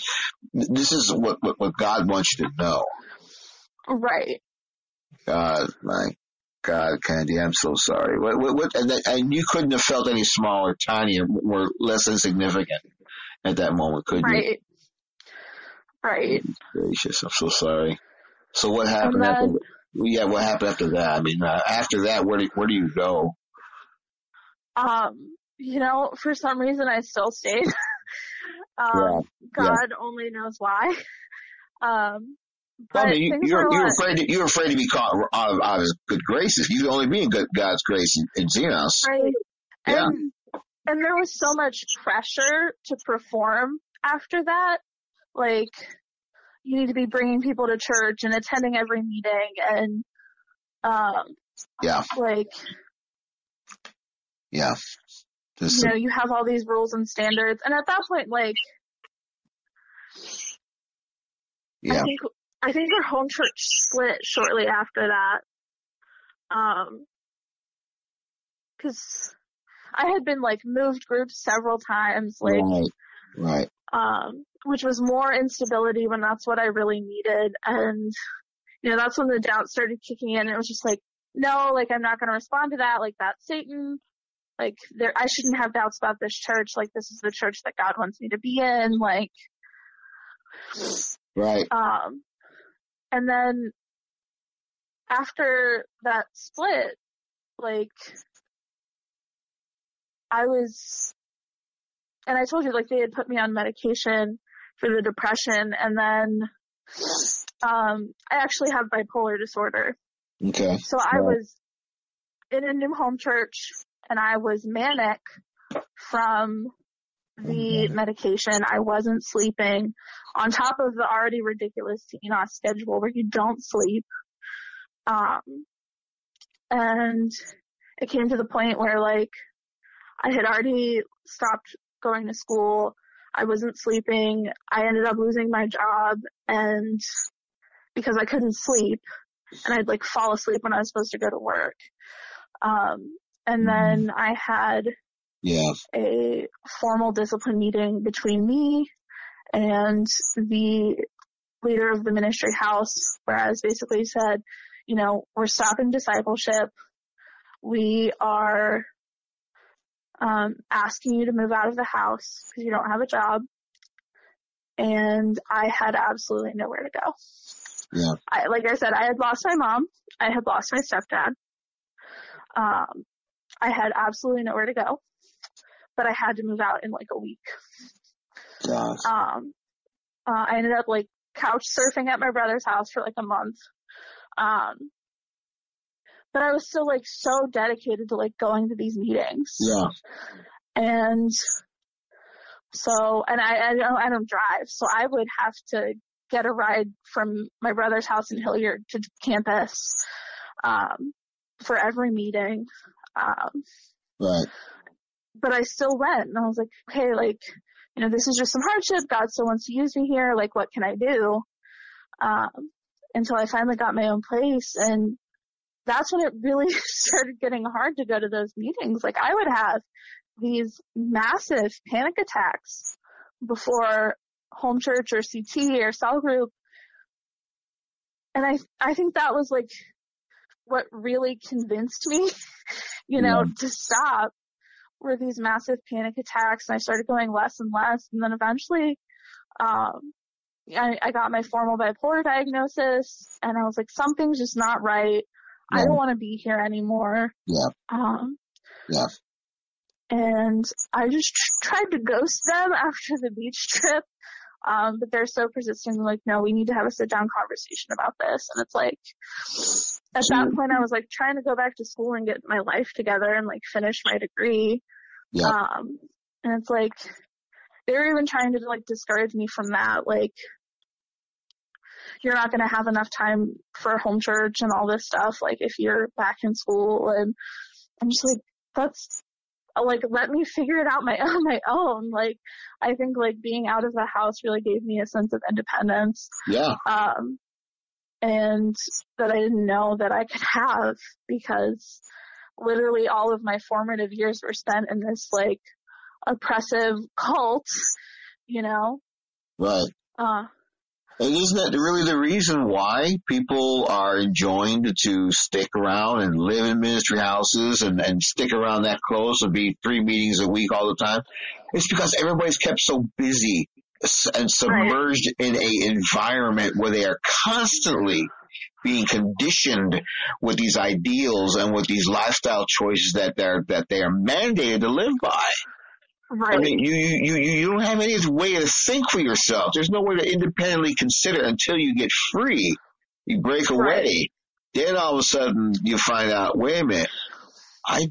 this is what what, what God wants you to know. Right. God, my God, Candy, I'm so sorry. What, what, what and, that, and you couldn't have felt any smaller, tinier, more less insignificant at that moment, could you? Right. Right. Gracious, I'm so sorry. So what happened after? Yeah, what happened after that? I mean, uh, after that, where do where do you go? Um, you know, for some reason I still stayed. um, Yeah, God only knows why. Um, but I mean, you, you're you're lot- afraid to, you're afraid to be caught out of, out of His good graces. You can only be in good, God's grace in, in Xenos. Right. Yeah. And and there was so much pressure to perform after that. Like you need to be bringing people to church and attending every meeting and um Yeah, like yeah. This, you know you have all these rules and standards and at that point like yeah, I think I think our home church split shortly after that. Um, cause I had been like moved groups several times, like, right, right. um, which was more instability when that's what I really needed. And, you know, that's when the doubt started kicking in. It was just like, no, like I'm not going to respond to that. Like that's Satan. like there I shouldn't have doubts about this church. Like this is the church that God wants me to be in. Like Right. um and then after that split, like I was and I told you like they had put me on medication for the depression and then um I actually have bipolar disorder. Okay. So I Right. was in a new home church and I was manic from the medication. I wasn't sleeping on top of the already ridiculous Xenos schedule where you don't sleep. Um, and it came to the point where like I had already stopped going to school. I wasn't sleeping. I ended up losing my job and because I couldn't sleep and I'd like fall asleep when I was supposed to go to work. Um, and then I had Yeah. a formal discipline meeting between me and the leader of the ministry house, whereas basically said, you know, we're stopping discipleship. We are um, asking you to move out of the house because you don't have a job. And I had absolutely nowhere to go. Yeah. I, like I said, I had lost my mom. I had lost my stepdad. Um, I had absolutely nowhere to go, but I had to move out in like a week. Gosh. Um, uh, I ended up like couch surfing at my brother's house for like a month. Um, but I was still like so dedicated to like going to these meetings. Yeah. And so, and I, I don't, I don't drive, so I would have to get a ride from my brother's house in Hilliard to campus, um, for every meeting. Um, Right. but I still went and I was like, okay, like, you know, this is just some hardship. God still wants to use me here. Like, what can I do? Um, until I finally got my own place. And that's when it really started getting hard to go to those meetings. Like, I would have these massive panic attacks before home church or CT or cell group. And I, I think that was like what really convinced me, you know, to stop were these massive panic attacks and I started going less and less and then eventually um I, I got my formal bipolar diagnosis and I was like something's just not right. I don't want to be here anymore. Yeah. Um Yeah. and I just tried to ghost them after the beach trip. Um, but they're so persistent, like, no, we need to have a sit down conversation about this. And it's like, at that point, I was like trying to go back to school and get my life together and like finish my degree. Yeah. Um, and it's like, they were even trying to like discourage me from that. Like, you're not going to have enough time for home church and all this stuff. Like, if you're back in school and I'm just like, that's uh, like, let me figure it out my on my own. Like, I think like being out of the house really gave me a sense of independence Yeah. um, and that I didn't know that I could have because literally all of my formative years were spent in this like oppressive cult, you know. Right. Uh, And isn't that really the reason why people are enjoined to stick around and live in ministry houses and, and stick around that close and be three meetings a week all the time? It's because everybody's kept so busy and submerged in a environment where they are constantly being conditioned with these ideals and with these lifestyle choices that they're that they are mandated to live by. Right. I mean, you, you, you, you don't have any way to think for yourself. There's no way to independently consider until you get free. You break away. Right. Then all of a sudden you find out, wait a minute, I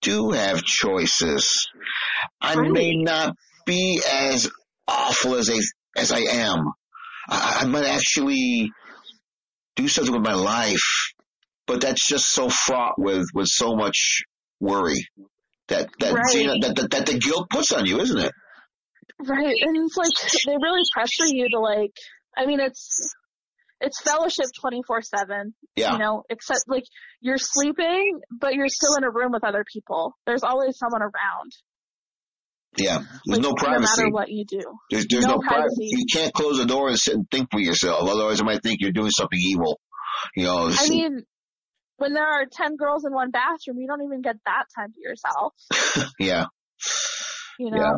do have choices. I Right. may not be as awful as I, as I am. I, I might actually do something with my life, but that's just so fraught with, with so much worry that, that, Right. you that, that, that the guilt puts on you, isn't it? Right. And it's like they really pressure you to like I mean it's it's fellowship twenty four seven. Yeah. You know, except like you're sleeping but you're still in a room with other people. There's always someone around. Yeah. There's like, no privacy. No matter what you do. There's, there's no no, privacy. privacy. You can't close the door and sit and think for yourself. Otherwise, I might think you're doing something evil. You know, I mean, when there are 10 girls in one bathroom, you don't even get that time to yourself. yeah. You know?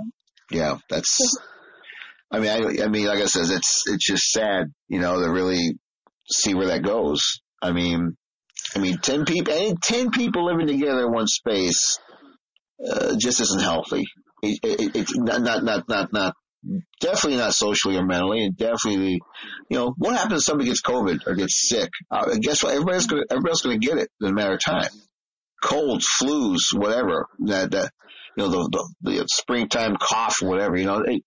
Yeah. Yeah. That's, I mean, I, I mean, like I said, it's, it's just sad, you know, to really see where that goes. I mean, I mean, 10 people, 10 people living together in one space, uh, just isn't healthy. It, it, it's not, not, not, not, not, definitely not socially or mentally, and definitely, you know, what happens if somebody gets COVID or gets sick? Uh, guess what? Everybody's gonna, everybody's gonna get it in a matter of time. Colds, flus, whatever. That, that, you know, the, the, the springtime cough, whatever, you know, it,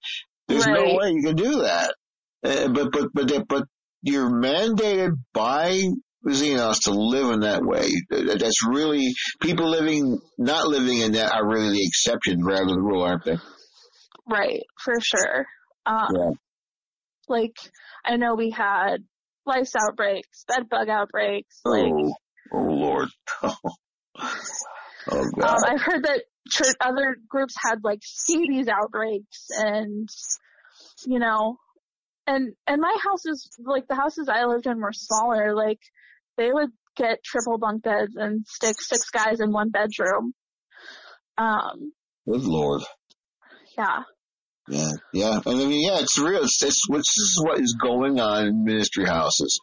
there's right. no way you can do that. Uh, but, but, but, but you're mandated by Xenos to live in that way. That's really, people living, not living in that are really the exception rather than the rule, aren't they? Right, for sure. Um, yeah. Like, I know we had lice outbreaks, bed bug outbreaks. Oh, like, oh Lord. oh God. Um, I've heard that church, other groups had like scabies outbreaks and, you know, and, and my houses, like the houses I lived in were smaller, like they would get triple bunk beds and stick six guys in one bedroom. Um, Good Lord. Yeah. Yeah, yeah. And I mean, yeah, it's real. It's, it's, this is what is going on in ministry houses,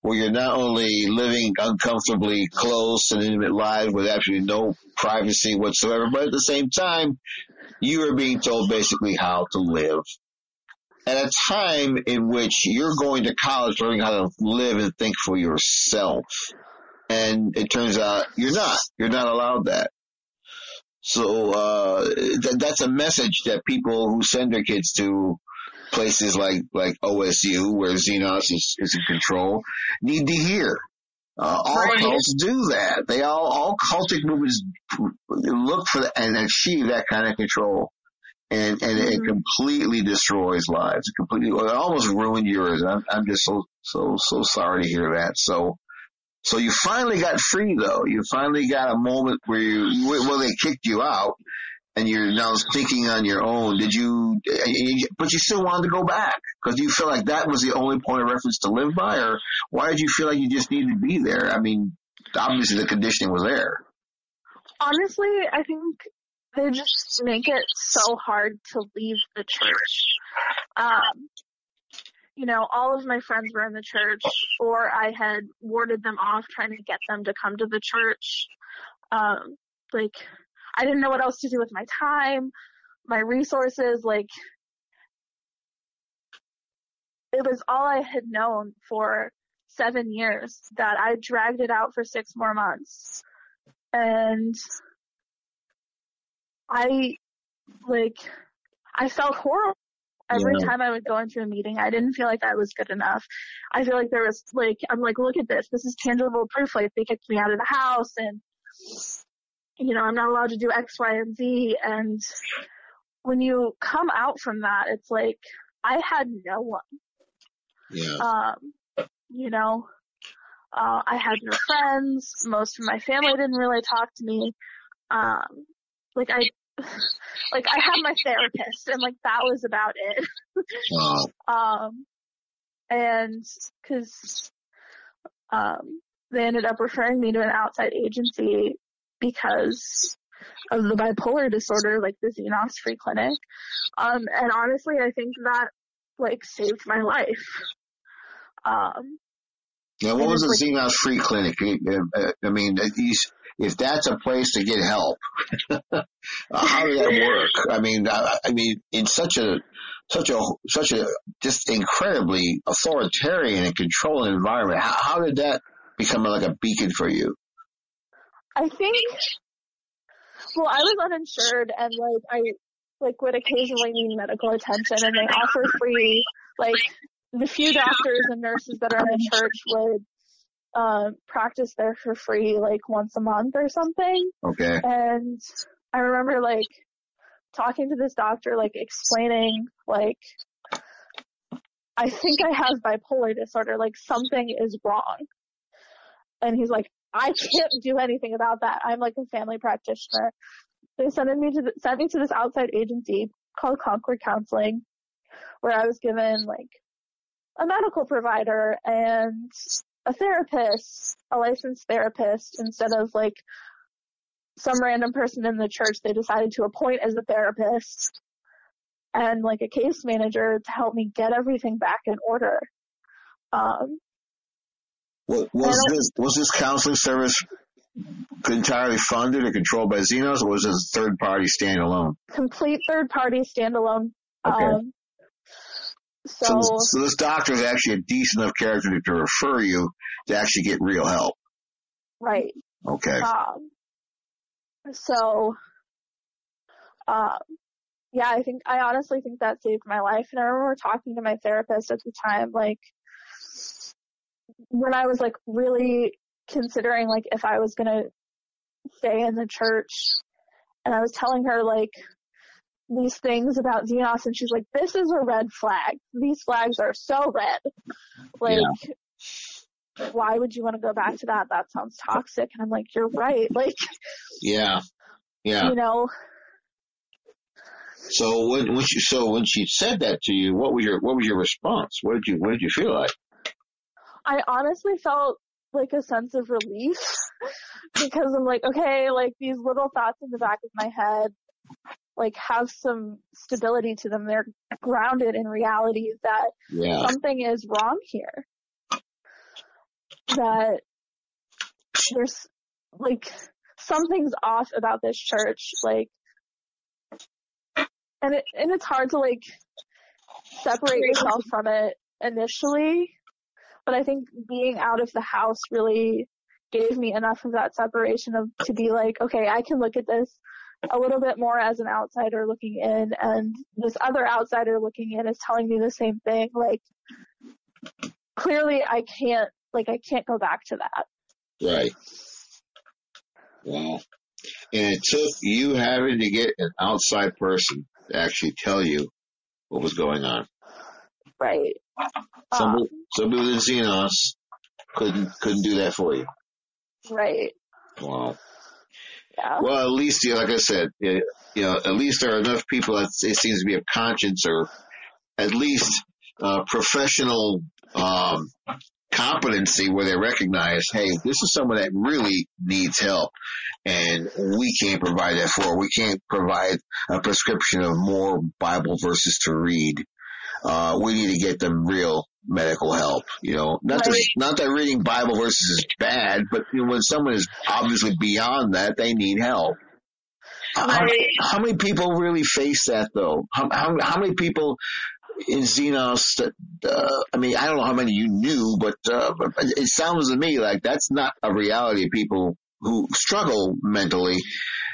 where you're not only living uncomfortably close and intimate lives with absolutely no privacy whatsoever, but at the same time, you are being told basically how to live. At a time in which you're going to college learning how to live and think for yourself. And it turns out you're not. You're not allowed that. So uh, th- that's a message that people who send their kids to places like like OSU, where Xenos is, is in control, need to hear. Uh, all right. cults do that. They all all cultic movements look for that and achieve that kind of control, and and mm-hmm. it completely destroys lives. It completely, it almost ruined yours. I'm, I'm just so so so sorry to hear that. So so you finally got free though. You finally got a moment where you, well, they kicked you out and you're now thinking on your own. Did you, but you still wanted to go back because you feel like that was the only point of reference to live by or why did you feel like you just needed to be there? I mean, obviously the conditioning was there. Honestly, I think they just make it so hard to leave the church. Um, you know, all of my friends were in the church or I had warded them off trying to get them to come to the church. Um, like, I didn't know what else to do with my time, my resources, like, it was all I had known for seven years that I dragged it out for six more months. And I, like, I felt horrible Every yeah. time I would go into a meeting, I didn't feel like that was good enough. I feel like there was like, I'm like, look at this. This is tangible proof. Like they kicked me out of the house and, you know, I'm not allowed to do X, Y, and Z. And when you come out from that, it's like, I had no one. Yeah. Um, you know, uh, I had no friends. Most of my family didn't really talk to me. Um, like I, like I had my therapist and like that was about it. wow. Um, and cause, um, they ended up referring me to an outside agency because of the bipolar disorder, like the Xenos free clinic. Um, and honestly, I think that like saved my life. Um, yeah, what was the like, Xenos free clinic? I mean, these if that's a place to get help, uh, how does that work? I mean, I, I, mean, in such a such a such a just incredibly authoritarian and controlling environment, how, how did that become like a beacon for you? I think. Well, I was uninsured, and like I like would occasionally need medical attention, and they offer free like the few doctors and nurses that are in the church would uh, practice there for free like once a month or something. Okay. And I remember like talking to this doctor, like explaining like I think I have bipolar disorder, like something is wrong. And he's like, I can't do anything about that. I'm like a family practitioner. They sent me to the, sent me to this outside agency called Concord Counseling, where I was given like a medical provider and a therapist, a licensed therapist, instead of like some random person in the church they decided to appoint as a therapist and like a case manager to help me get everything back in order. Um, was, was this was this counseling service entirely funded or controlled by Xenos, or was it a third party standalone? Complete third party standalone. Okay. Um, so, So, this, so this doctor is actually a decent enough character to refer you to actually get real help. right. Okay. Um, so, um, yeah, I think, I honestly think that saved my life. And I remember talking to my therapist at the time, like, when I was like really considering like if I was gonna stay in the church and I was telling her like these things about Xenos and she's like, this is a red flag. These flags are so red. Like, why would you want to go back to that? That sounds toxic. And I'm like, you're right. Like, Yeah. Yeah. you know, So when, when she so when she said that to you, what was your what was your response? What did you what did you feel like? I honestly felt like a sense of relief because I'm like, okay, like these little thoughts in the back of my head, like have some stability to them. They're grounded in reality that Yeah. something is wrong here. That there's like something's off about this church, like, and it and it's hard to like separate yourself from it initially, but I think being out of the house really gave me enough of that separation of to be like, okay, I can look at this a little bit more as an outsider looking in, and this other outsider looking in is telling me the same thing. Like, clearly, I can't like I can't go back to that. Right. Wow. And it took you having to get an outside person to actually tell you what was going on. Right. Somebody, Um, somebody within Xenos couldn't couldn't do that for you. right. Wow. Yeah. Well, at least, you know, like I said, you know, at least there are enough people that it seems to be a conscience or at least uh, professional um, competency where they recognize, hey, this is someone that really needs help, and we can't provide that for. We can't provide a prescription of more Bible verses to read. Uh, we need to get them real medical help. You know, not Right. that, not that reading Bible verses is bad, but you know, when someone is obviously beyond that, they need help. How, Right. how many people really face that though? How, how, how many people in Xenos that, uh, I mean, I don't know how many you knew, but, uh, it sounds to me like that's not a reality of people who struggle mentally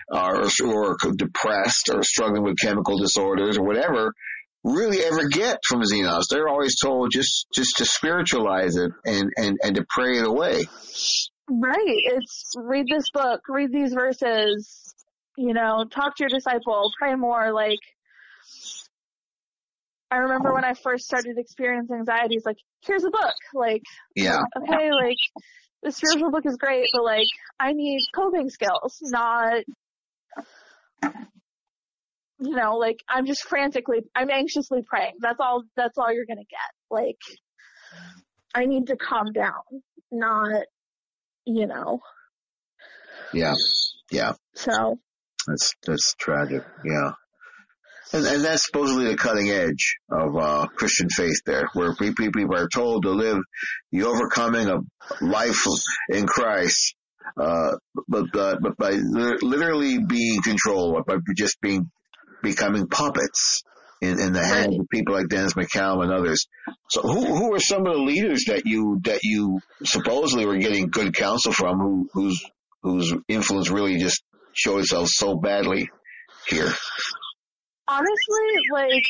or, or depressed or struggling with chemical disorders or whatever really ever get from Xenos. They're always told just, just to spiritualize it and, and, and to pray it away. Right. It's read this book, read these verses, you know, talk to your disciple, pray more. Like, I remember when I first started experiencing anxiety, it's like, here's a book. Like, Yeah. okay, like, the spiritual book is great, but like, I need coping skills, not, you know, like, I'm just frantically, I'm anxiously praying. That's all, that's all you're gonna get. Like, I need to calm down, not, you know, Yeah. Yeah. so, That's that's tragic. Yeah. And, and that's supposedly the cutting edge of uh, Christian faith there, where pe- pe- people are told to live the overcoming of life in Christ, uh, but, uh, but by literally being controlled, by just being becoming puppets in, in the hands Right. of people like Dennis McCallum and others. So who who are some of the leaders that you that you supposedly were getting good counsel from, who whose whose influence really just showed itself so badly here? honestly, like,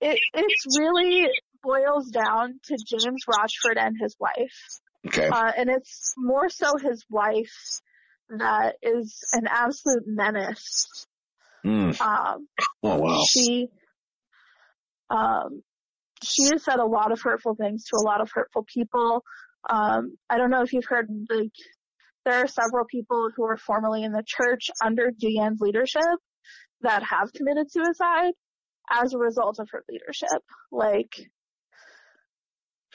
it, it's really boils down to James Rochford and his wife. Okay. Uh, and it's more so his wife that is an absolute menace. Mm. Um, Oh wow. she, um, she has said a lot of hurtful things to a lot of hurtful people. Um, I don't know if you've heard, like, there are several people who are formerly in the church under Deanne's leadership that have committed suicide as a result of her leadership. Like,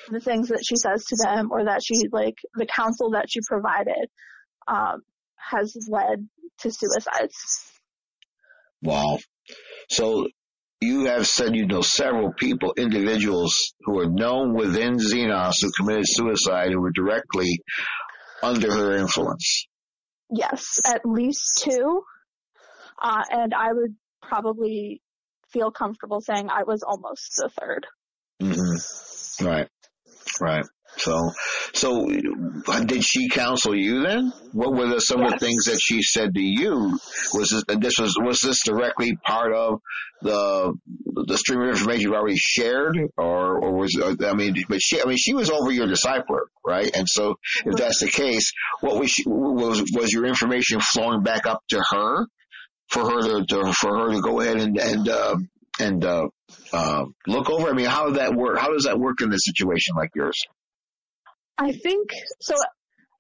the things that she says to them or that she like the counsel that she provided um, has led to suicides. Wow. So you have said you know several people, individuals who are known within Xenos who committed suicide who were directly under her influence. Yes, at least two. Uh, and I would probably feel comfortable saying I was almost the 3rd mm-hmm. Right. Right. So, so did she counsel you then? What were the, some yes. of the things that she said to you? Was this, this was was this directly part of the the stream of information you already shared, or or was I mean, but she I mean she was over your discipler, right? And so if that's the case, what was she, was was your information flowing back up to her for her to, to for her to go ahead and and uh, and uh, uh, look over? I mean, how does that work? How does that work in a situation like yours? I think so.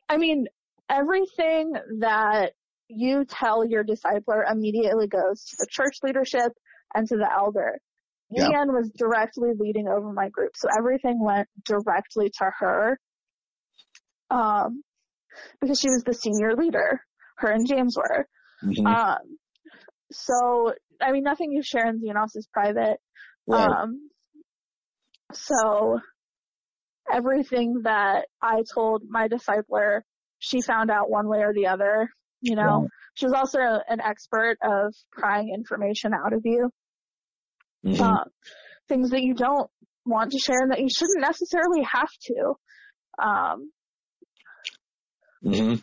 I mean, everything that you tell your discipler immediately goes to the church leadership and to the elder. Yeah. Leanne was directly leading over my group, so everything went directly to her. Um, because she was the senior leader. Her and James were. Mm-hmm. Um, so I mean, nothing you share in Xenos is private. Right. Um, so everything that I told my discipler, she found out one way or the other. You know, she was also an expert of prying information out of you. Mm-hmm. Uh, things that you don't want to share and that you shouldn't necessarily have to. Um, mm-hmm.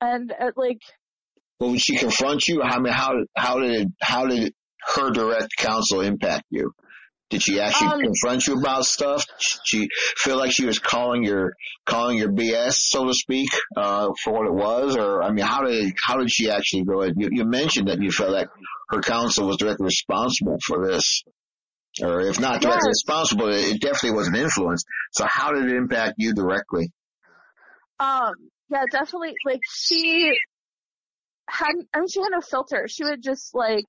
and uh, like, but when she confronts you, how how how did how did her direct counsel impact you? Did she actually um, confront you about stuff? Did she feel like she was calling your calling your BS, so to speak, uh, for what it was, or I mean, how did how did she actually go? Ahead? You, you mentioned that you felt like her counsel was directly responsible for this, or if not directly yes. responsible, it definitely was an influence. So, how did it impact you directly? Um, yeah, definitely. Like she had, I mean, she had no filter. She would just like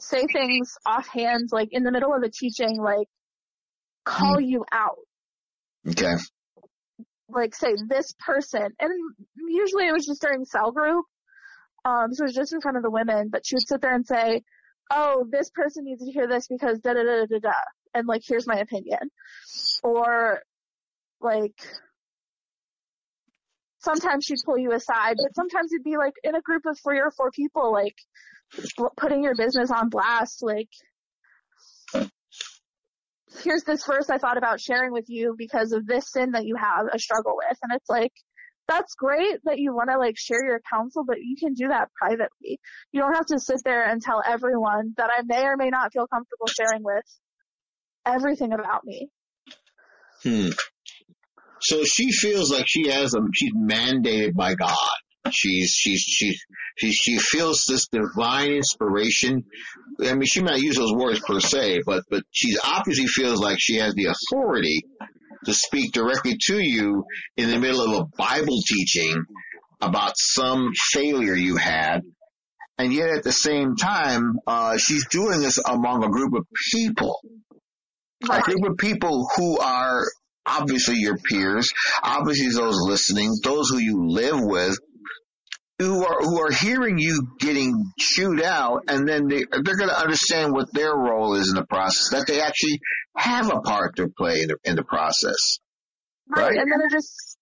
say things offhand, like in the middle of a teaching, like call mm. you out. Okay. Like say this person, and usually it was just during cell group. Um, so it was just in front of the women, but she would sit there and say, "Oh, this person needs to hear this because da da da da da," and like here's my opinion, or like sometimes she'd pull you aside, but sometimes it'd be like in a group of three or four people, like putting your business on blast, like, here's this verse I thought about sharing with you because of this sin that you have a struggle with. And it's like, that's great that you want to like share your counsel, but you can do that privately. You don't have to sit there and tell everyone that I may or may not feel comfortable sharing with everything about me. Hmm. So she feels like she has a, she's mandated by God She's she's she she she feels this divine inspiration. I mean, she might use those words per se, but but she obviously feels like she has the authority to speak directly to you in the middle of a Bible teaching about some failure you had. And yet at the same time, uh, she's doing this among a group of people. A group of people who are obviously your peers, obviously those listening, those who you live with, who are who are hearing you getting chewed out, and then they they're going to understand what their role is in the process. That they actually have a part to play in the, in the process. Right. right, and then it just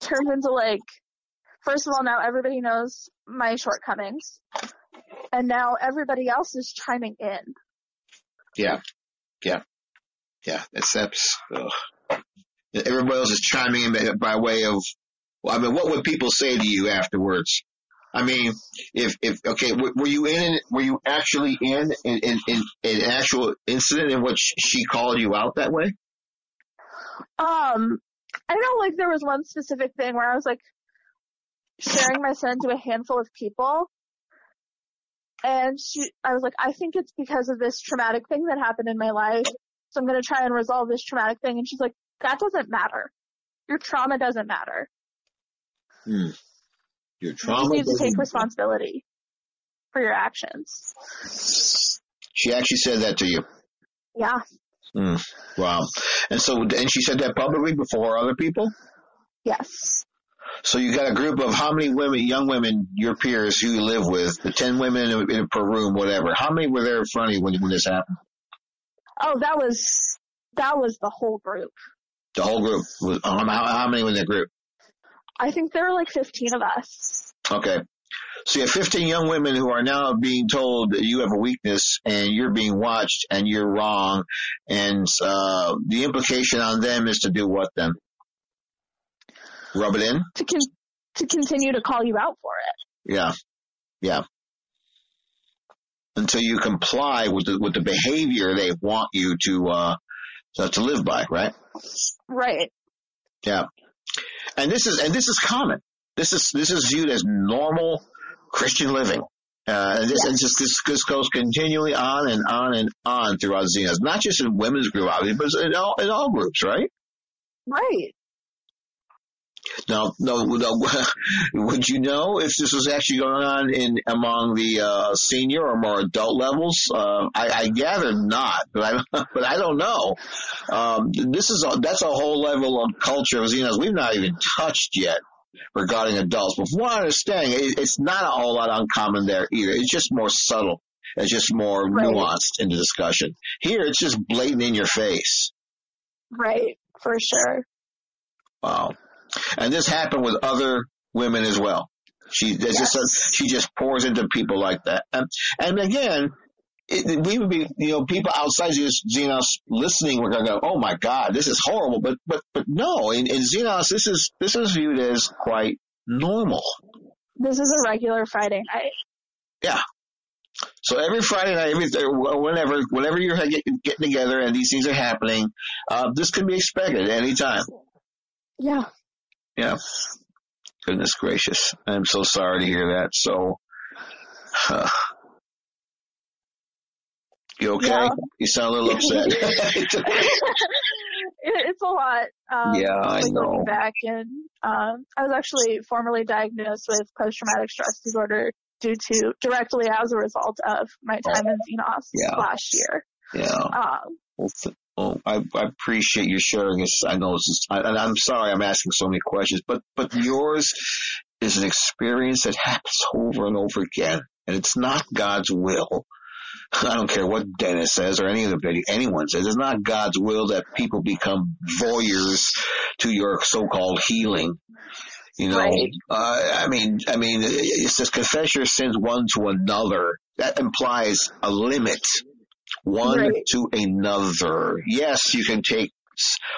turns into like, first of all, now everybody knows my shortcomings, and now everybody else is chiming in. Yeah, yeah, yeah. It's that's. Everybody else is chiming in by way of well, I mean, what would people say to you afterwards? I mean, if if okay, were you in? Were you actually in in in, in an actual incident in which she called you out that way? Um, I know, like there was one specific thing where I was like sharing my son to a handful of people, and she, I was like, I think it's because of this traumatic thing that happened in my life, so I'm gonna try and resolve this traumatic thing. And she's like, that doesn't matter. Your trauma doesn't matter. Hmm. Your trauma. You need to take responsibility for your actions. She actually said that to you. Yeah. Mm, wow. And so, and she said that publicly before other people? Yes. So you got a group of how many women, young women, your peers who you live with, the 10 women in, in per room, whatever. How many were there in front of you when, when this happened? Oh, that was, that was the whole group. The whole group. Was, how, how many were in the group? I think there were like 15 of us. Okay. So you have 15 young women who are now being told that you have a weakness and you're being watched and you're wrong. And, uh, the implication on them is to do what then? Rub it in? To con- to continue to call you out for it. Yeah. Yeah. Until you comply with the, with the behavior they want you to, uh, to, to live by, right? Right. Yeah. And this is, and this is common. This is, this is viewed as normal Christian living. Uh, and this, and just, this, this goes continually on and on and on throughout Xenos, not just in women's group, obviously, but in all, in all groups, right? Right. Now, no, no, would you know if this was actually going on in among the uh, senior or more adult levels? Uh, I, I gather not, but I but I don't know. Um, this is a, that's a whole level of culture of Xenos we've not even touched yet regarding adults. But from what I understand, it, it's not a whole lot uncommon there either. It's just more subtle. It's just more Right. nuanced in the discussion. Here, it's just blatant in your face. Right. For sure. Wow. And this happened with other women as well. She it's just Yes. she just pours into people like that. And, and again, it, we would be you know people outside Xenos Xenos listening. We're gonna go, oh my god, this is horrible. But but but no, in, in Xenos, this is this is viewed as quite normal. This is a regular Friday night. Yeah. So every Friday night, every whenever whenever you're get, getting together and these things are happening, uh, this can be expected at any time. Yeah. Yeah. Goodness gracious. I'm so sorry to hear that. So, uh, you okay? Yeah. You sound a little upset. it's a lot. Um, Yeah, I know. Back, and um, I was actually formally diagnosed with post-traumatic stress disorder due to directly as a result of my time in Xenos Yeah. last year. yeah. Um, Well, I, I appreciate you sharing this. I know this is, I, and I'm sorry I'm asking so many questions, but, but yours is an experience that happens over and over again, and it's not God's will. I don't care what Dennis says or any of the anyone says. It's not God's will that people become voyeurs to your so-called healing. You know, Right. uh, I mean, I mean, it says confess your sins one to another. That implies a limit one Right. to another. Yes, you can take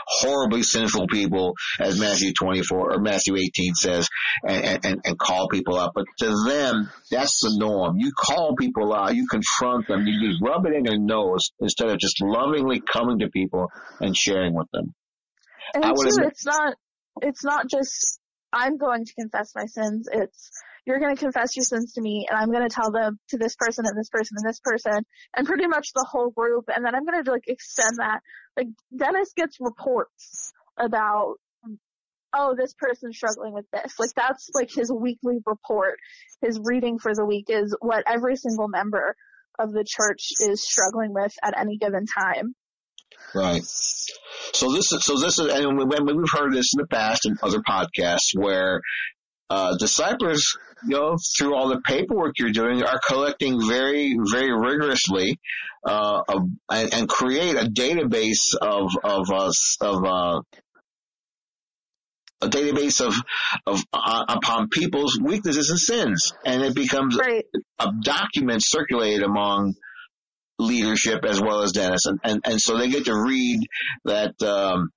horribly sinful people, as Matthew 24 or Matthew 18 says, and, and, and call people out. But to them, that's the norm. You call people out, you confront them, you, you rub it in their nose instead of just lovingly coming to people and sharing with them. and I would two, admit- it's not. It's not just I'm going to confess my sins. It's you're going to confess your sins to me, and I'm going to tell them to this person and this person and this person, and pretty much the whole group. And then I'm going to like extend that. Like Dennis gets reports about, oh, this person's struggling with this. Like that's like his weekly report. His reading for the week is what every single member of the church is struggling with at any given time. Right. So this is, so this is, and when we've heard this in the past in other podcasts where, uh, disciples, you know, through all the paperwork you're doing are collecting very, very rigorously, uh, of, and, and create a database of, of, uh, s- of, uh, a database of, of, uh, upon people's weaknesses and sins. And it becomes Right. a document circulated among leadership as well as Dennis, and and, and so they get to read that um,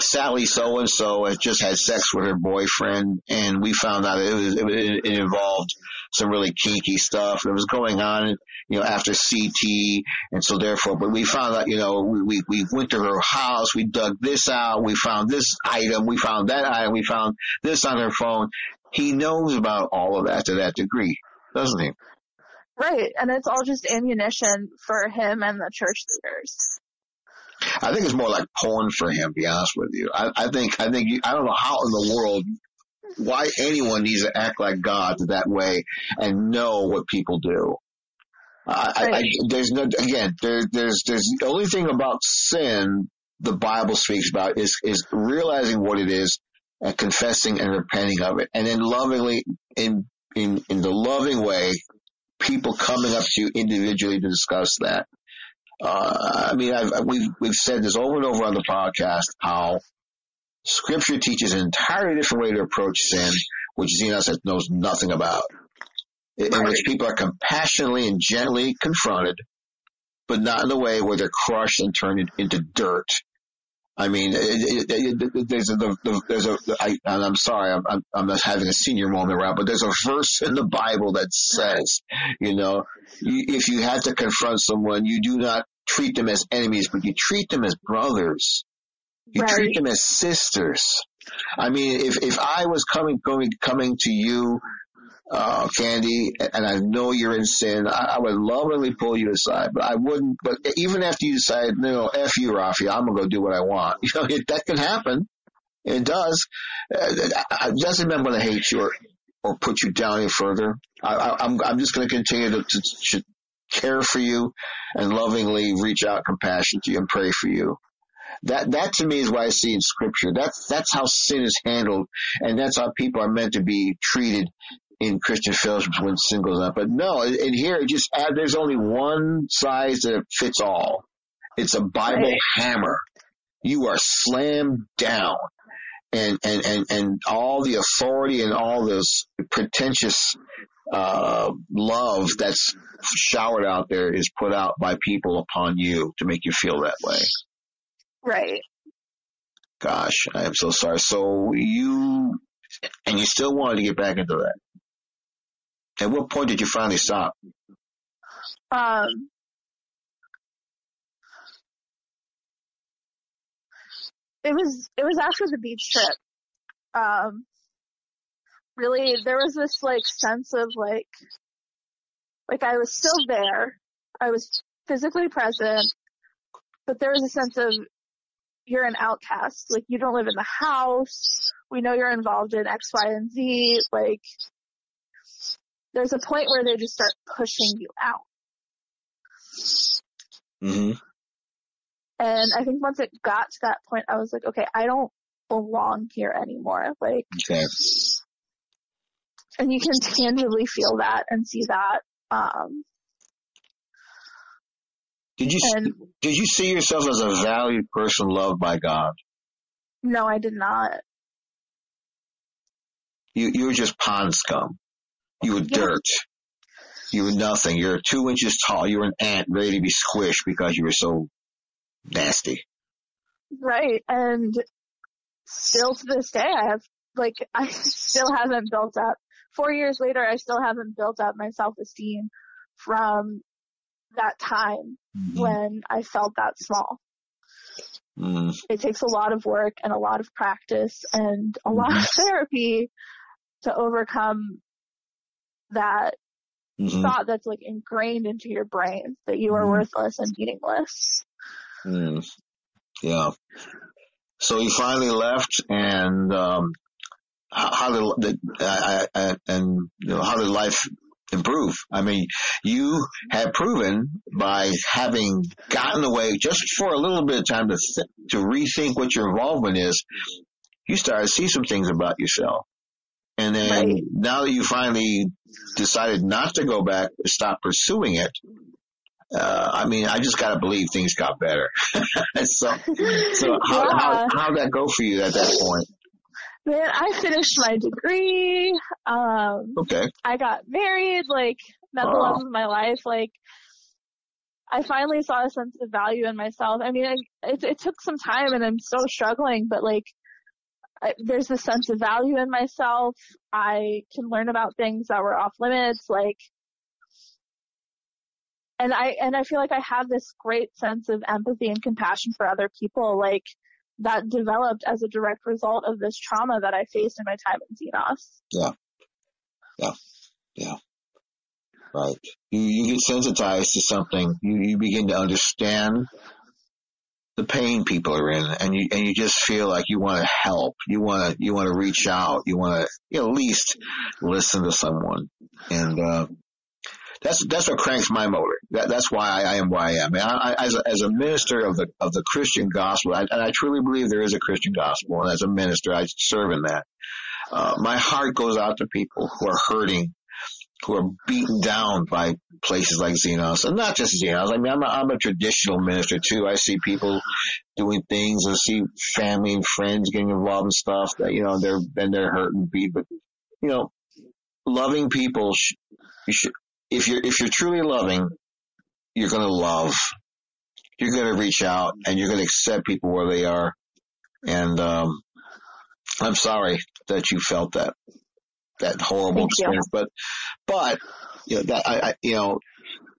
Sally so and so has just had sex with her boyfriend, and we found out it was it, it involved some really kinky stuff that was going on, you know, after CT, and so therefore, but we found out, you know, we we, we went to her house, we dug this out, we found this item, we found that item, we found this on her phone. He knows about all of that to that degree, doesn't he? Right. And it's all just ammunition for him and the church leaders. I think it's more like porn for him. To be honest with you, I, I think I think you, I don't know how in the world why anyone needs to act like God that way and know what people do. I, I, I, there's no again. There, there's there's the only thing about sin the Bible speaks about is is realizing what it is and confessing and repenting of it, and then lovingly in in in the loving way, people coming up to you individually to discuss that. Uh, I mean, I've, we've we've said this over and over on the podcast how Scripture teaches an entirely different way to approach sin, which Xenos knows nothing about in right. which people are compassionately and gently confronted, but not in a way where they're crushed and turned into dirt. I mean, it, it, it, there's a, the, there's a, I, and I'm sorry, I'm, I'm, I'm not having a senior moment around, but there's a verse in the Bible that says, you know, if you have to confront someone, you do not treat them as enemies, but you treat them as brothers. You right. treat them as sisters. I mean, if, if I was coming, going, coming to you uh, Candy, and I know you're in sin. I, I, would lovingly pull you aside, but I wouldn't. But even after you decide, no, f you, Rafi, I'm gonna go do what I want. You know, it, that can happen. It does. Uh, it doesn't mean I'm gonna hate you or, or put you down any further. I, am I'm, I'm just gonna continue to, to, to care for you and lovingly reach out compassion to you and pray for you. That that to me is what I see in scripture. That's that's how sin is handled, and that's how people are meant to be treated in Christian fellowships when sin goes up. But no, and here it just add, there's only one size that fits all. It's a Bible right. hammer. You are slammed down and, and, and, and all the authority and all this pretentious, uh, love that's showered out there is put out by people upon you to make you feel that way. Right. Gosh, I am so sorry. So you, and you still wanted to get back into that. At what point did you finally stop? Um, it was it was after the beach trip. Um, really, there was this like sense of like, like I was still there. I was physically present, but there was a sense of you're an outcast. Like you don't live in the house. We know you're involved in X, Y, and Z. Like there's a point where they just start pushing you out. Mm-hmm. And I think once it got to that point, I was like, okay, I don't belong here anymore. Like, okay. and you can tangibly feel that and see that. Um, did you and, did you see yourself as a valued person loved by God? No, I did not. You you were just pond scum. You were yeah. dirt. You were nothing. You're two inches tall. You were an ant ready to be squished because you were so nasty. Right. And still to this day, I have, like, I still haven't built up, four years later, I still haven't built up my self-esteem from that time mm-hmm. when I felt that small. Mm. It takes a lot of work and a lot of practice and a mm-hmm. lot of therapy to overcome that mm-hmm. thought that's like ingrained into your brain that you are mm-hmm. worthless and meaningless. Mm. Yeah. So you finally left, and um, how, how did uh, uh, and you know how did life improve? I mean, you have proven by having gotten away just for a little bit of time to th- to rethink what your involvement is. You started to see some things about yourself. And then right. now that you finally decided not to go back, stop pursuing it, uh, I mean, I just got to believe things got better. so, so how, yeah. how, how'd that go for you at that point? Man, I finished my degree. Um, okay. I got married, like, met the love of my life. Like, I finally saw a sense of value in myself. I mean, it, it took some time and I'm still struggling, but like, There's a sense of value in myself. I can learn about things that were off limits, like, and I, and I feel like I have this great sense of empathy and compassion for other people, like, that developed as a direct result of this trauma that I faced in my time in Xenos. Yeah. Yeah. Yeah. Right. You, you get sensitized to something. You, you begin to understand the pain people are in and you and you just feel like you want to help you want to you want to reach out you want to you know, at least listen to someone and uh that's that's what cranks my motor. That, that's why I, I am why I am. and I, I, as a, as a minister of the of the Christian gospel, I, and I truly believe there is a Christian gospel, and as a minister, I serve in that. Uh, my heart goes out to people who are hurting, who are beaten down by places like Xenos, and not just Xenos. I mean, I'm a, I'm a traditional minister too. I see people doing things, I see family and friends getting involved in stuff that you know they're and they're hurting, beat, but you know, loving people. You should, if you're if you're truly loving, you're gonna love. You're gonna reach out and you're gonna accept people where they are. And um, I'm sorry that you felt that that horrible Thank experience, but but you know that I, I you know.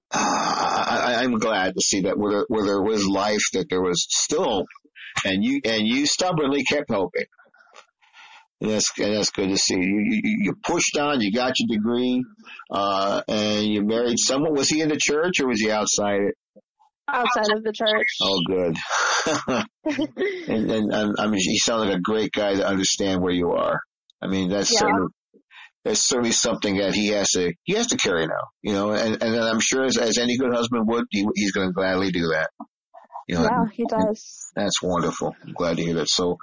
Uh, I, I'm glad to see that where there, where there was life, that there was still and you and you stubbornly kept hoping. And that's and that's good to see. You you, you pushed on. You got your degree, uh, and you married someone. Was he in the church or was he outside it? outside of the church. Oh, good. and, and, and I mean, he sound like a great guy to understand where you are. I mean, that's Yeah. certainly that's certainly something that he has to he has to carry now. You know, and and I'm sure as, as any good husband would, he, he's going to gladly do that. You know, yeah, he does. that's wonderful. I'm glad to hear that. So,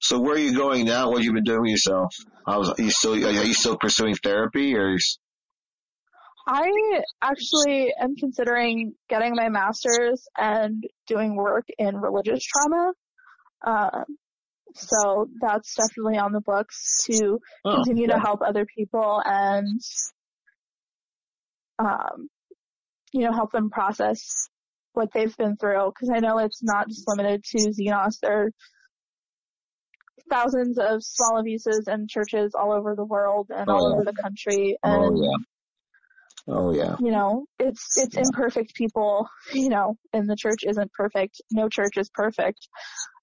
so where are you going now? What have you been doing with yourself? How's, are you still are you still pursuing therapy or? I actually am considering getting my master's and doing work in religious trauma. Um, so that's definitely on the books to Oh, continue to help other people and, um, you know, help them process what they've been through. Cause I know it's not just limited to Xenos. There are thousands of small abuses and churches all over the world and Oh, all yeah. over the country. And, Oh yeah. Oh yeah. you know, it's, it's imperfect people, you know, and the church isn't perfect. No church is perfect.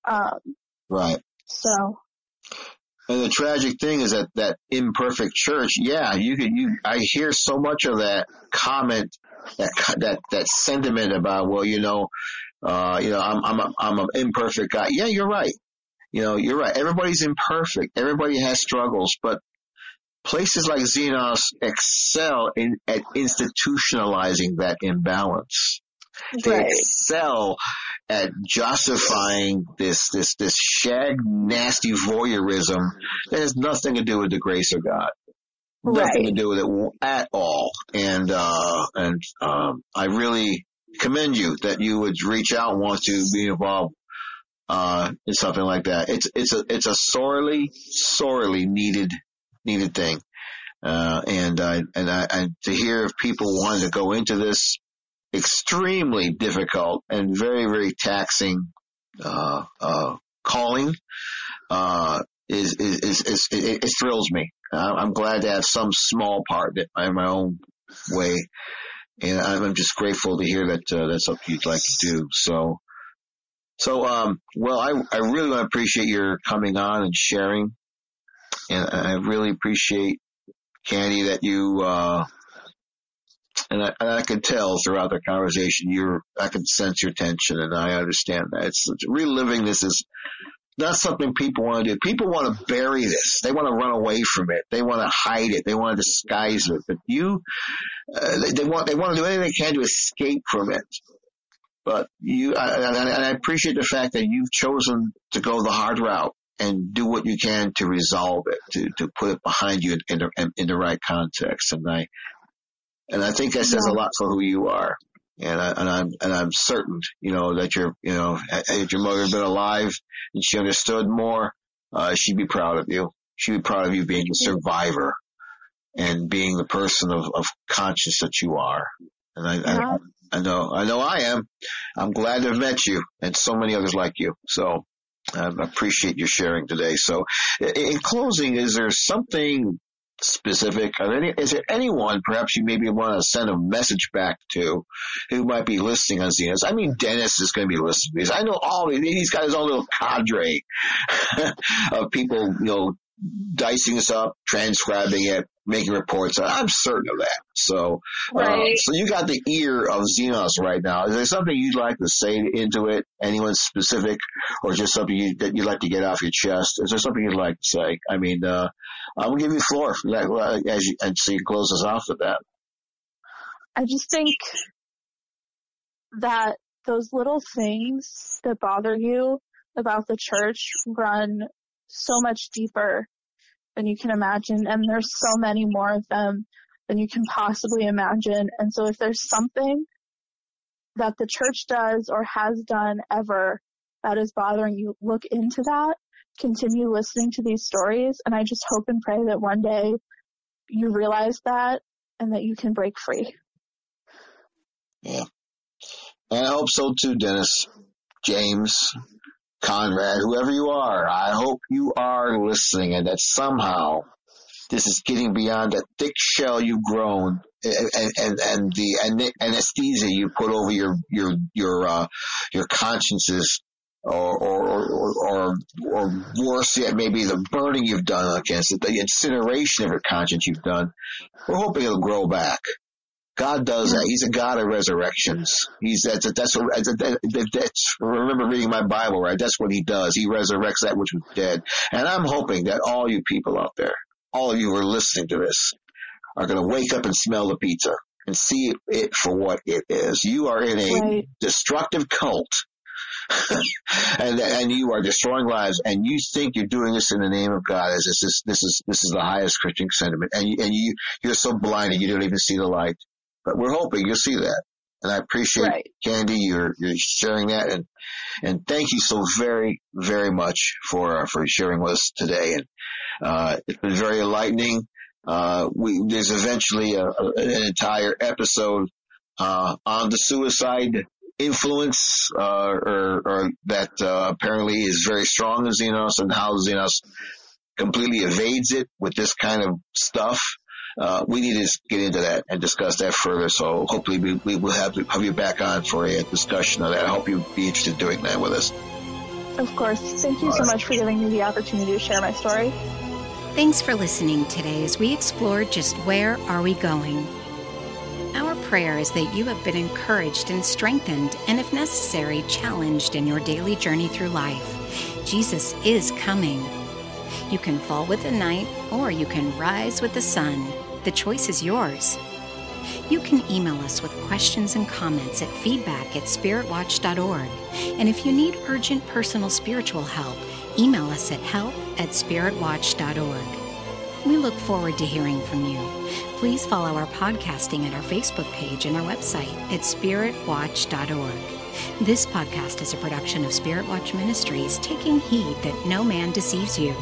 Um, Right. So And the tragic thing is that that imperfect church, yeah, you could, you, I hear so much of that comment, that, that, that sentiment about, well, you know, uh, you know, I'm, I'm, a, I'm an imperfect guy. Yeah, you're right. You know, you're right. Everybody's imperfect. Everybody has struggles, but places like Xenos excel in, at institutionalizing that imbalance. They right. excel at justifying this this this shag nasty voyeurism that has nothing to do with the grace of God. Nothing Right. to do with it at all. And uh and um I really commend you that you would reach out and want to be involved uh in something like that. It's it's a it's a sorely, sorely needed needed thing. Uh and I and I and to hear if people wanting to go into this extremely difficult and very, very taxing uh, uh, calling uh, is, is, is, is it, it thrills me. Uh, I'm glad to have some small part in my own way, and I'm just grateful to hear that uh, that's something you'd like to do. So, so um, well, I I really want to appreciate your coming on and sharing, and I really appreciate Candy that you. And I, and I tell throughout the conversation, you're, I can sense your tension and I understand that. It's, reliving this is not something people want to do. People want to bury this. They want to run away from it. They want to hide it. They want to disguise it. But you, uh, they, they want, they want to do anything they can to escape from it. But you, I- and I appreciate the fact that you've chosen to go the hard route and do what you can to resolve it, to, to put it behind you in, in, the, in the right context. And I, and I think that says a lot for who you are. And I, and I'm and I'm certain, you know, that your you know, if your mother had been alive and she understood more, uh, she'd be proud of you. She'd be proud of you being a survivor and being the person of, of conscience that you are. And I, Yeah. I, I know, I know I am. I'm glad to have met you and so many others like you. So um, I appreciate your sharing today. So in closing, is there something specific? There any, is there anyone perhaps you maybe want to send a message back to who might be listening on Xenos? I mean, Dennis is going to be listening to. I know all he's got his own little cadre of people, you know, dicing this up, transcribing it, making reports. I'm certain of that. So, uh, Right. so you got the ear of Xenos right now. Is there something you'd like to say into it? Anyone specific, or just something you, that you'd like to get off your chest? Is there something you'd like to say? I mean, uh, I'm gonna give you the floor as you, and so you close us off with that. I just think that those little things that bother you about the church run so much deeper than you can imagine. And there's so many more of them than you can possibly imagine. And so if there's something that the church does or has done ever that is bothering you, look into that, continue listening to these stories. And I just hope and pray that one day you realize that and that you can break free. Yeah. And I hope so too, Dennis, James, Conrad, whoever you are. I hope you are listening and that somehow this is getting beyond that thick shell you've grown and, and, and the anesthesia you put over your, your, your, uh, your consciences or, or, or, or, or worse yet, maybe the burning you've done against it, the incineration of your conscience you've done. We're hoping it'll grow back. God does that. He's a God of resurrections. He's that's that's that's, that's remember reading my Bible, right? That's what he does. He resurrects that which was dead. And I'm hoping that all you people out there, all of you who are listening to this, are going to wake up and smell the pizza and see it for what it is. You are in a right. destructive cult. and and you are destroying lives, and you think you're doing this in the name of God. As this is this is this is the highest Christian sentiment, and you, and you you're so blinded you don't even see the light. But we're hoping you'll see that. And I appreciate right. Candy, you're, you're sharing that. And, and thank you so very, very much for, uh, for sharing with us today. And, uh, it's been very enlightening. Uh, we, there's eventually a, a, an entire episode, uh, on the suicide influence, uh, or, or that, uh, apparently is very strong in Xenos and how Xenos completely evades it with this kind of stuff uh, we need to get into that and discuss that further. So hopefully we, we will have, have you back on for a discussion of that. I hope you'd be interested in doing that with us. Of course. Thank you All so right. much for giving me the opportunity to share my story. Thanks for listening today as we explore just where are we going. Our prayer is that you have been encouraged and strengthened, and if necessary, challenged in your daily journey through life. Jesus is coming. You can fall with the night, or you can rise with the sun. The choice is yours. You can email us with questions and comments at feedback at spiritwatch.org. And if you need urgent personal spiritual help, email us at help at spiritwatch.org. We look forward to hearing from you. Please follow our podcasting at our Facebook page and our website at spiritwatch.org. This podcast is a production of Spirit Watch Ministries, taking heed that no man deceives you.